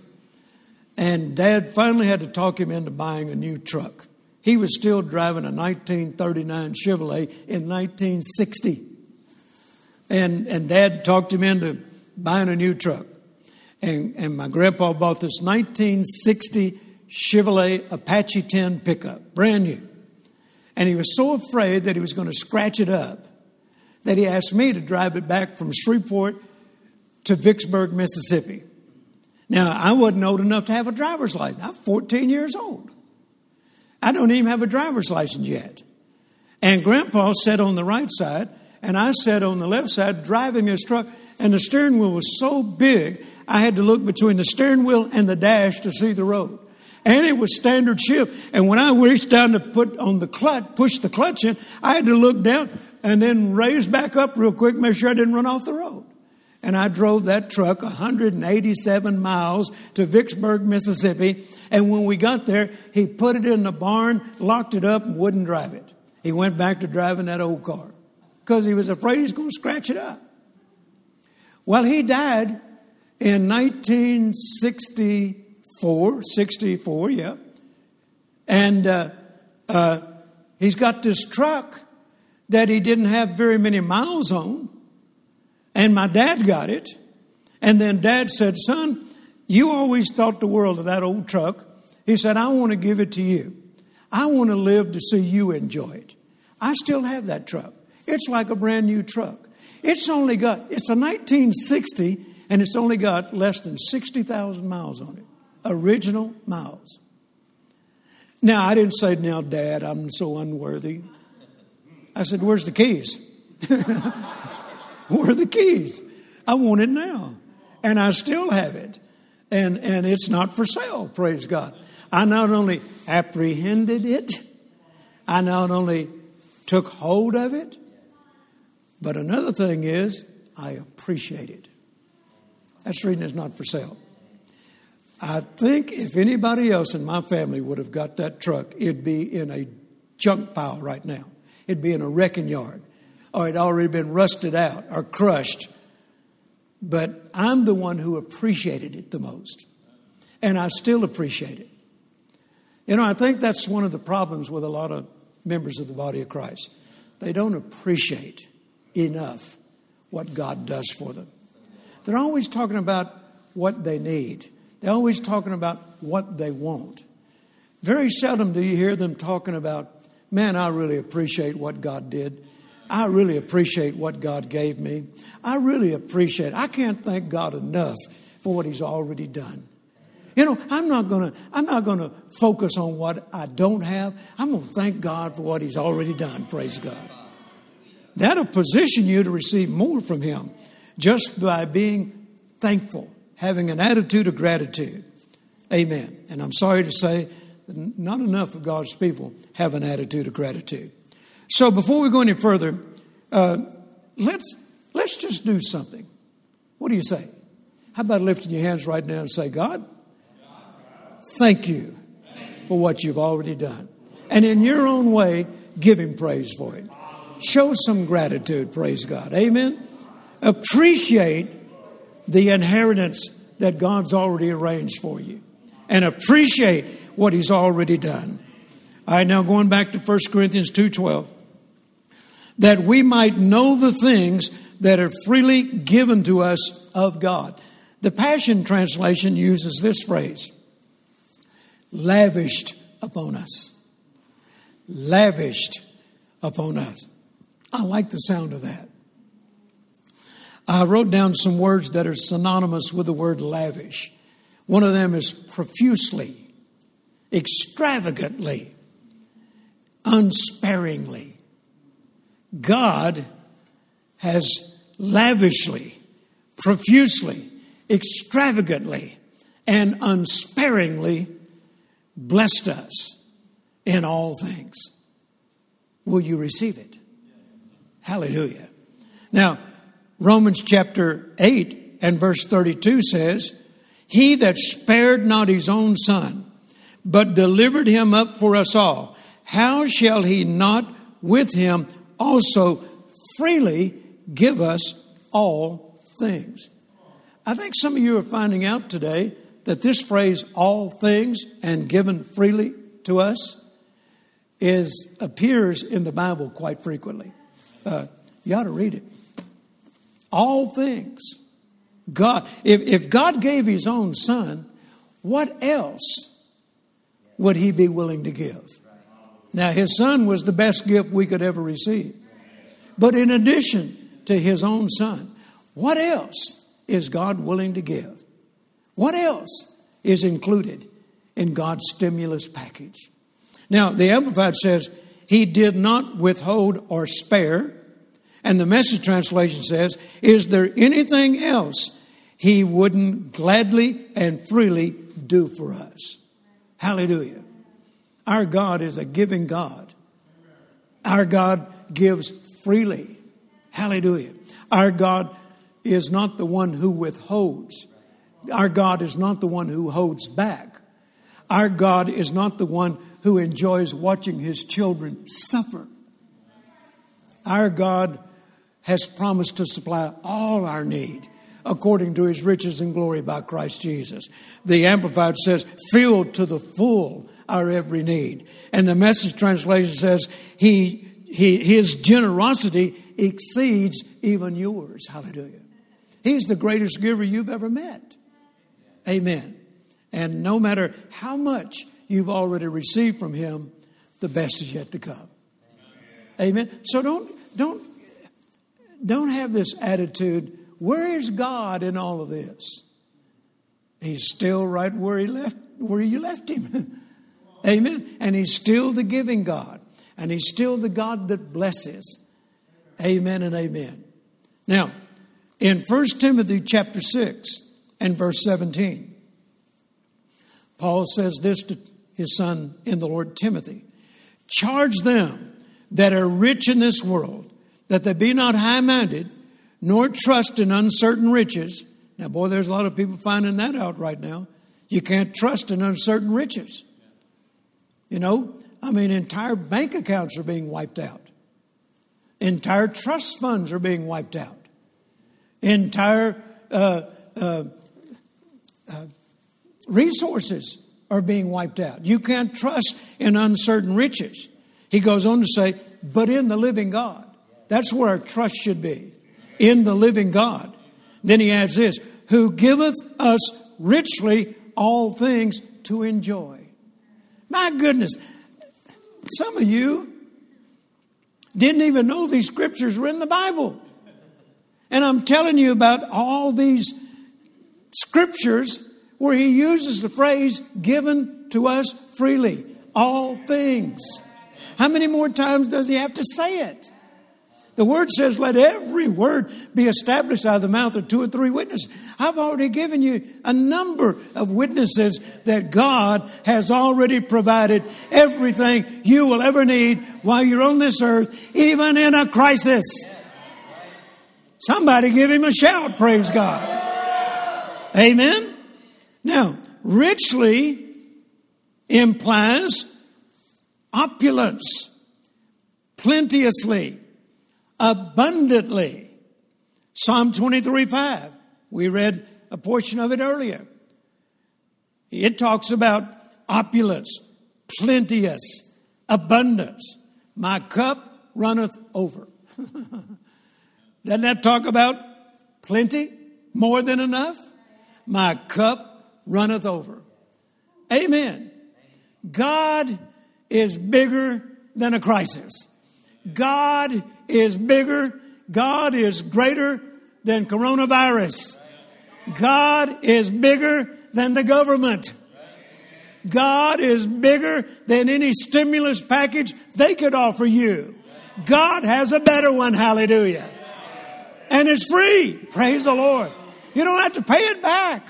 And dad finally had to talk him into buying a new truck. He was still driving a 1939 Chevrolet in 1960. And, and dad talked him into buying a new truck. And, and my grandpa bought this 1960 Chevrolet Apache 10 pickup, brand new. And he was so afraid that he was going to scratch it up that he asked me to drive it back from Shreveport to Vicksburg, Mississippi. Now, I wasn't old enough to have a driver's license. I'm 14 years old. I don't even have a driver's license yet. And Grandpa sat on the right side, and I sat on the left side driving his truck, and the steering wheel was so big, I had to look between the steering wheel and the dash to see the road and it was standard shift. And when I reached down to put on the clutch, push the clutch in, I had to look down and then raise back up real quick, make sure I didn't run off the road. And I drove that truck 187 miles to Vicksburg, Mississippi. And when we got there, he put it in the barn, locked it up, and wouldn't drive it. He went back to driving that old car because he was afraid he's going to scratch it up. Well, he died in 1960. 64, 64, yeah. And uh, uh, he's got this truck that he didn't have very many miles on. And my dad got it. And then dad said, Son, you always thought the world of that old truck. He said, I want to give it to you. I want to live to see you enjoy it. I still have that truck. It's like a brand new truck. It's only got, it's a 1960 and it's only got less than 60,000 miles on it. Original miles. Now, I didn't say, now, Dad, I'm so unworthy. I said, where's the keys? Where are the keys? I want it now. And I still have it. And, and it's not for sale, praise God. I not only apprehended it, I not only took hold of it, but another thing is, I appreciate it. That's reason it's not for sale. I think if anybody else in my family would have got that truck, it'd be in a junk pile right now. It'd be in a wrecking yard, or it'd already been rusted out or crushed. But I'm the one who appreciated it the most, and I still appreciate it. You know, I think that's one of the problems with a lot of members of the body of Christ. They don't appreciate enough what God does for them. They're always talking about what they need, they're always talking about what they want. Very seldom do you hear them talking about, man, I really appreciate what God did. I really appreciate what God gave me. I really appreciate, I can't thank God enough for what He's already done. You know, I'm not gonna I'm not gonna focus on what I don't have. I'm gonna thank God for what He's already done. Praise God. That'll position you to receive more from Him just by being thankful, having an attitude of gratitude. Amen. And I'm sorry to say not enough of God's people have an attitude of gratitude. So before we go any further, uh, let's let's just do something. What do you say? How about lifting your hands right now and say, God, thank you for what you've already done. And in your own way, give him praise for it. Show some gratitude, praise God. Amen. Appreciate the inheritance that God's already arranged for you and appreciate what he's already done. All right, now going back to 1 Corinthians 2:12 that we might know the things that are freely given to us of God. The Passion Translation uses this phrase lavished upon us. Lavished upon us. I like the sound of that. I wrote down some words that are synonymous with the word lavish. One of them is profusely, extravagantly, unsparingly. God has lavishly, profusely, extravagantly, and unsparingly blessed us in all things. Will you receive it? Hallelujah. Now, Romans chapter 8 and verse 32 says, He that spared not his own son, but delivered him up for us all, how shall he not with him also freely give us all things? I think some of you are finding out today that this phrase, all things and given freely to us, is appears in the Bible quite frequently. Uh, you ought to read it. All things. God, if, if God gave his own son, what else would he be willing to give? Now, his son was the best gift we could ever receive. But in addition to his own son, what else is God willing to give? What else is included in God's stimulus package? Now, the Amplified says, He did not withhold or spare. And the message translation says, Is there anything else He wouldn't gladly and freely do for us? Hallelujah. Our God is a giving God. Our God gives freely. Hallelujah. Our God is not the one who withholds. Our God is not the one who holds back. Our God is not the one who enjoys watching his children suffer. Our God has promised to supply all our need according to his riches and glory by Christ Jesus. The Amplified says, filled to the full our every need. And the message translation says, he, he, his generosity exceeds even yours. Hallelujah. He's the greatest giver you've ever met. Amen. And no matter how much you've already received from him, the best is yet to come. Amen. So don't don't don't have this attitude where is God in all of this? He's still right where he left where you left him. Amen. And he's still the giving God. And he's still the God that blesses. Amen and amen. Now, in 1 Timothy chapter 6 and verse 17, Paul says this to his son in the Lord Timothy Charge them that are rich in this world, that they be not high minded, nor trust in uncertain riches. Now, boy, there's a lot of people finding that out right now. You can't trust in uncertain riches. You know, I mean, entire bank accounts are being wiped out, entire trust funds are being wiped out, entire uh, uh, uh, resources are being wiped out. You can't trust in uncertain riches. He goes on to say, but in the living God. That's where our trust should be. In the living God. Then he adds this, who giveth us richly all things to enjoy. My goodness, some of you didn't even know these scriptures were in the Bible. And I'm telling you about all these scriptures where he uses the phrase given to us freely. All things. How many more times does he have to say it? The word says, let every word be established out of the mouth of two or three witnesses. I've already given you a number of witnesses that God has already provided everything you will ever need while you're on this earth, even in a crisis. Somebody give him a shout, praise God. Amen. Now, richly implies opulence, plenteously abundantly. Psalm 23 5. We read a portion of it earlier. It talks about opulence, plenteous, abundance. My cup runneth over. Doesn't that talk about plenty? More than enough? My cup runneth over. Amen. God is bigger than a crisis. God is bigger. God is greater than coronavirus. God is bigger than the government. God is bigger than any stimulus package they could offer you. God has a better one. Hallelujah. And it's free. Praise the Lord. You don't have to pay it back.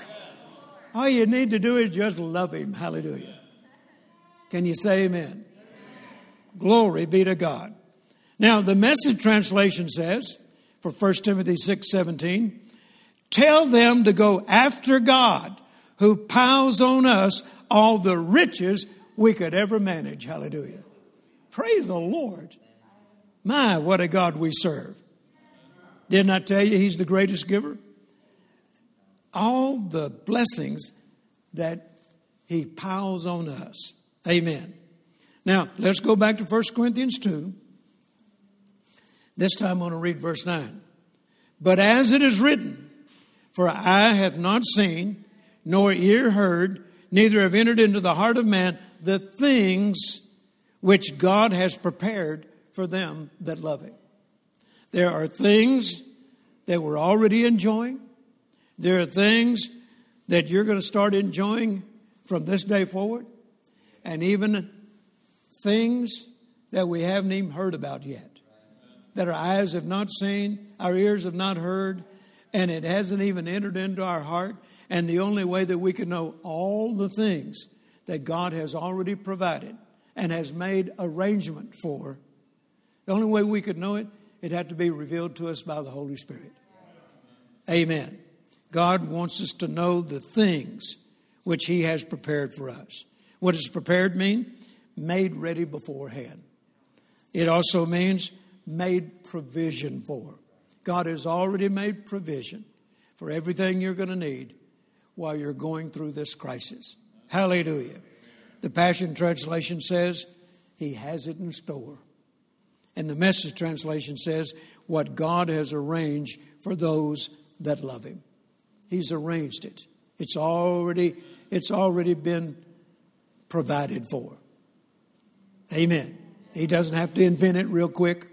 All you need to do is just love Him. Hallelujah. Can you say amen? Glory be to God. Now, the message translation says, for 1 Timothy 6 17, tell them to go after God who piles on us all the riches we could ever manage. Hallelujah. Praise the Lord. My, what a God we serve. Didn't I tell you he's the greatest giver? All the blessings that he piles on us. Amen. Now, let's go back to 1 Corinthians 2. This time I'm going to read verse 9. But as it is written, for eye hath not seen, nor ear heard, neither have entered into the heart of man the things which God has prepared for them that love him. There are things that we're already enjoying. There are things that you're going to start enjoying from this day forward. And even things that we haven't even heard about yet that our eyes have not seen, our ears have not heard, and it hasn't even entered into our heart. And the only way that we can know all the things that God has already provided and has made arrangement for, the only way we could know it, it had to be revealed to us by the Holy Spirit. Amen. God wants us to know the things which He has prepared for us. What does prepared mean? Made ready beforehand. It also means made provision for. God has already made provision for everything you're going to need while you're going through this crisis. Hallelujah. The Passion Translation says, He has it in store. And the Message Translation says, What God has arranged for those that love Him. He's arranged it. It's already, it's already been provided for. Amen. He doesn't have to invent it real quick.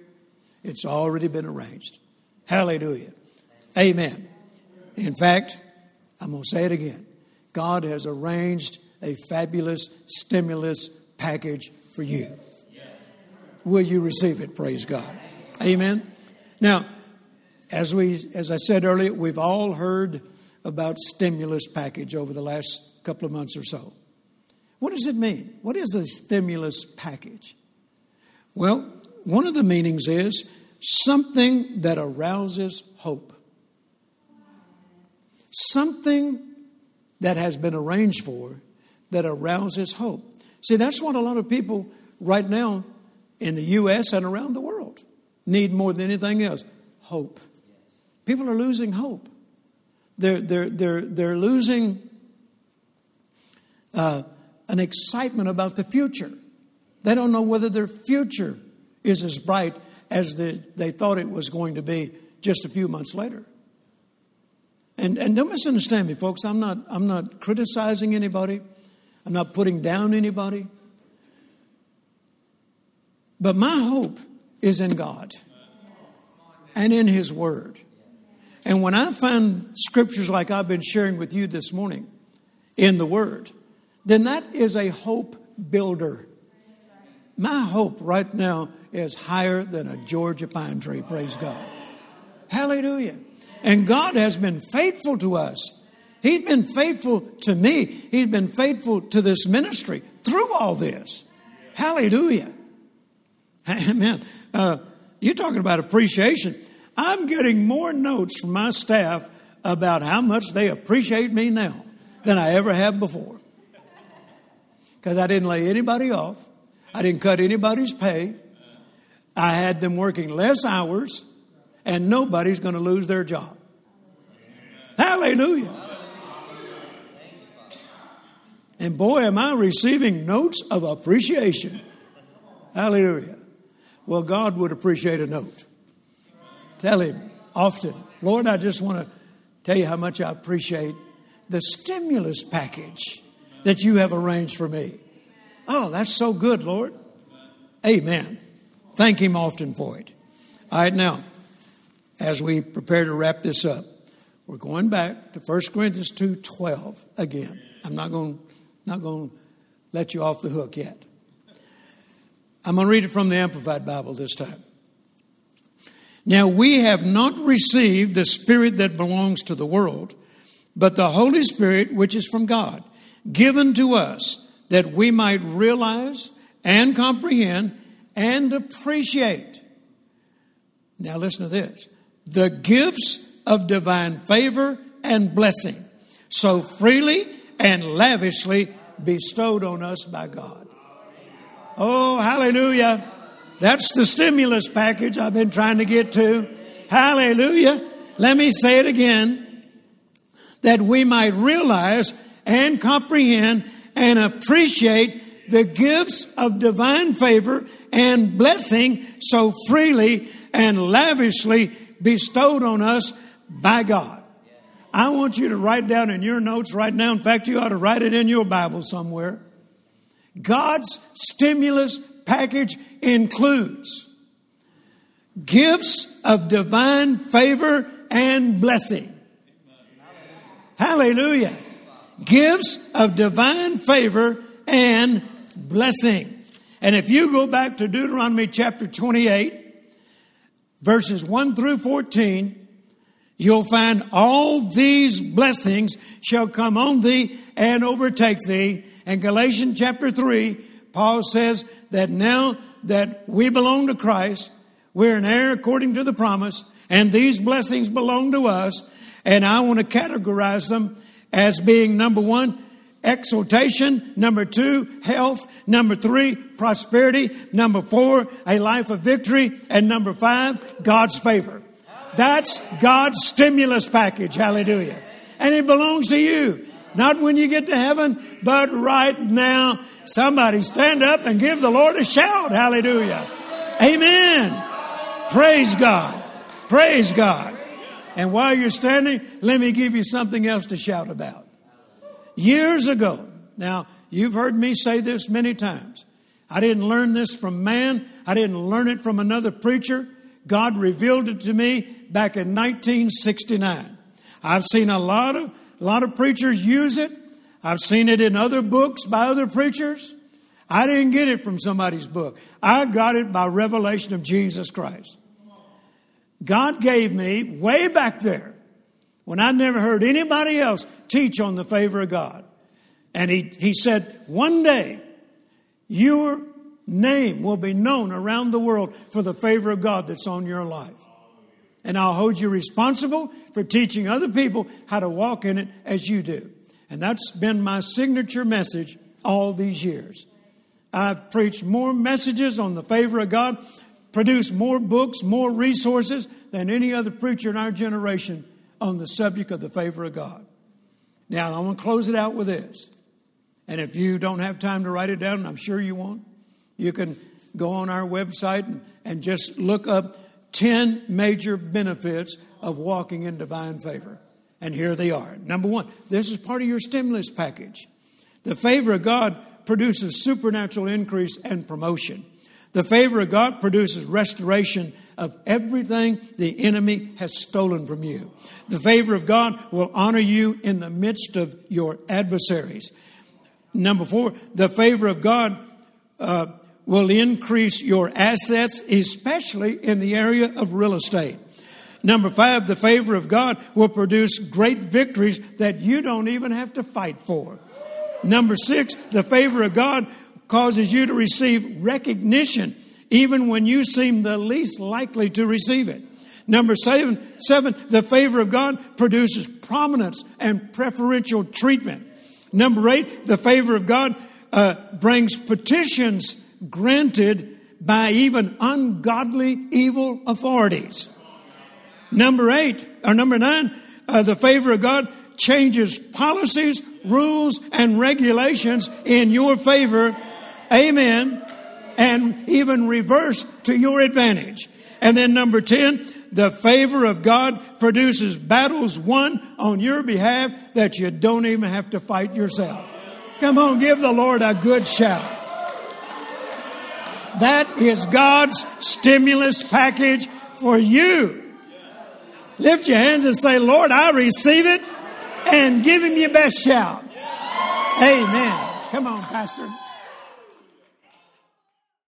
It's already been arranged. Hallelujah. Amen. In fact, I'm going to say it again. God has arranged a fabulous stimulus package for you. Will you receive it? Praise God. Amen. Now, as we as I said earlier, we've all heard about stimulus package over the last couple of months or so. What does it mean? What is a stimulus package? Well, one of the meanings is something that arouses hope. Something that has been arranged for that arouses hope. See, that's what a lot of people right now in the U.S. and around the world need more than anything else hope. People are losing hope. They're, they're, they're, they're losing uh, an excitement about the future. They don't know whether their future is as bright as the, they thought it was going to be just a few months later. And, and don't misunderstand me, folks. I'm not, I'm not criticizing anybody, I'm not putting down anybody. But my hope is in God and in His Word. And when I find scriptures like I've been sharing with you this morning in the Word, then that is a hope builder. My hope right now is higher than a Georgia pine tree, praise God. Hallelujah. And God has been faithful to us. He's been faithful to me. He's been faithful to this ministry through all this. Hallelujah. Amen. Uh, you're talking about appreciation. I'm getting more notes from my staff about how much they appreciate me now than I ever have before. Because I didn't lay anybody off, I didn't cut anybody's pay, I had them working less hours, and nobody's going to lose their job. Hallelujah. And boy, am I receiving notes of appreciation. Hallelujah. Well, God would appreciate a note. Tell Him often, Lord, I just want to tell you how much I appreciate the stimulus package that you have arranged for me. Oh, that's so good, Lord. Amen. Thank Him often for it. All right, now, as we prepare to wrap this up, we're going back to 1 Corinthians 2.12 again. I'm not going, not going to let you off the hook yet. I'm going to read it from the Amplified Bible this time. Now, we have not received the Spirit that belongs to the world, but the Holy Spirit, which is from God, given to us that we might realize and comprehend and appreciate. Now, listen to this the gifts of divine favor and blessing, so freely and lavishly bestowed on us by God. Oh, hallelujah. That's the stimulus package I've been trying to get to. Hallelujah. Let me say it again. That we might realize and comprehend and appreciate the gifts of divine favor and blessing so freely and lavishly bestowed on us by God. I want you to write down in your notes right now. In fact, you ought to write it in your Bible somewhere. God's stimulus package includes gifts of divine favor and blessing. Hallelujah. Gifts of divine favor and blessing. And if you go back to Deuteronomy chapter 28, verses 1 through 14, you'll find all these blessings shall come on thee and overtake thee. And Galatians chapter 3, Paul says that now that we belong to Christ, we're an heir according to the promise, and these blessings belong to us. And I want to categorize them as being number one, exaltation. Number two, health. Number three, prosperity. Number four, a life of victory. And number five, God's favor. That's God's stimulus package. Hallelujah. And it belongs to you. Not when you get to heaven, but right now. Somebody stand up and give the Lord a shout. Hallelujah. Amen. Praise God. Praise God. And while you're standing, let me give you something else to shout about. Years ago, now you've heard me say this many times. I didn't learn this from man. I didn't learn it from another preacher. God revealed it to me back in 1969. I've seen a lot of, a lot of preachers use it. I've seen it in other books by other preachers. I didn't get it from somebody's book. I got it by revelation of Jesus Christ. God gave me way back there when I never heard anybody else teach on the favor of God. And he, he said, one day your name will be known around the world for the favor of God that's on your life. And I'll hold you responsible for teaching other people how to walk in it as you do. And that's been my signature message all these years. I've preached more messages on the favor of God, produced more books, more resources than any other preacher in our generation on the subject of the favor of God. Now, I want to close it out with this. And if you don't have time to write it down, I'm sure you won't, you can go on our website and, and just look up 10 major benefits of walking in divine favor. And here they are. Number one, this is part of your stimulus package. The favor of God produces supernatural increase and promotion. The favor of God produces restoration of everything the enemy has stolen from you. The favor of God will honor you in the midst of your adversaries. Number four, the favor of God uh, will increase your assets, especially in the area of real estate. Number five, the favor of God will produce great victories that you don't even have to fight for. Number six, the favor of God causes you to receive recognition even when you seem the least likely to receive it. Number seven, seven, the favor of God produces prominence and preferential treatment. Number eight, the favor of God uh, brings petitions granted by even ungodly evil authorities. Number eight, or number nine, uh, the favor of God changes policies, rules, and regulations in your favor. Amen. And even reverse to your advantage. And then number 10, the favor of God produces battles won on your behalf that you don't even have to fight yourself. Come on, give the Lord a good shout. That is God's stimulus package for you. Lift your hands and say, Lord, I receive it and give him your best shout. Amen. Come on, Pastor.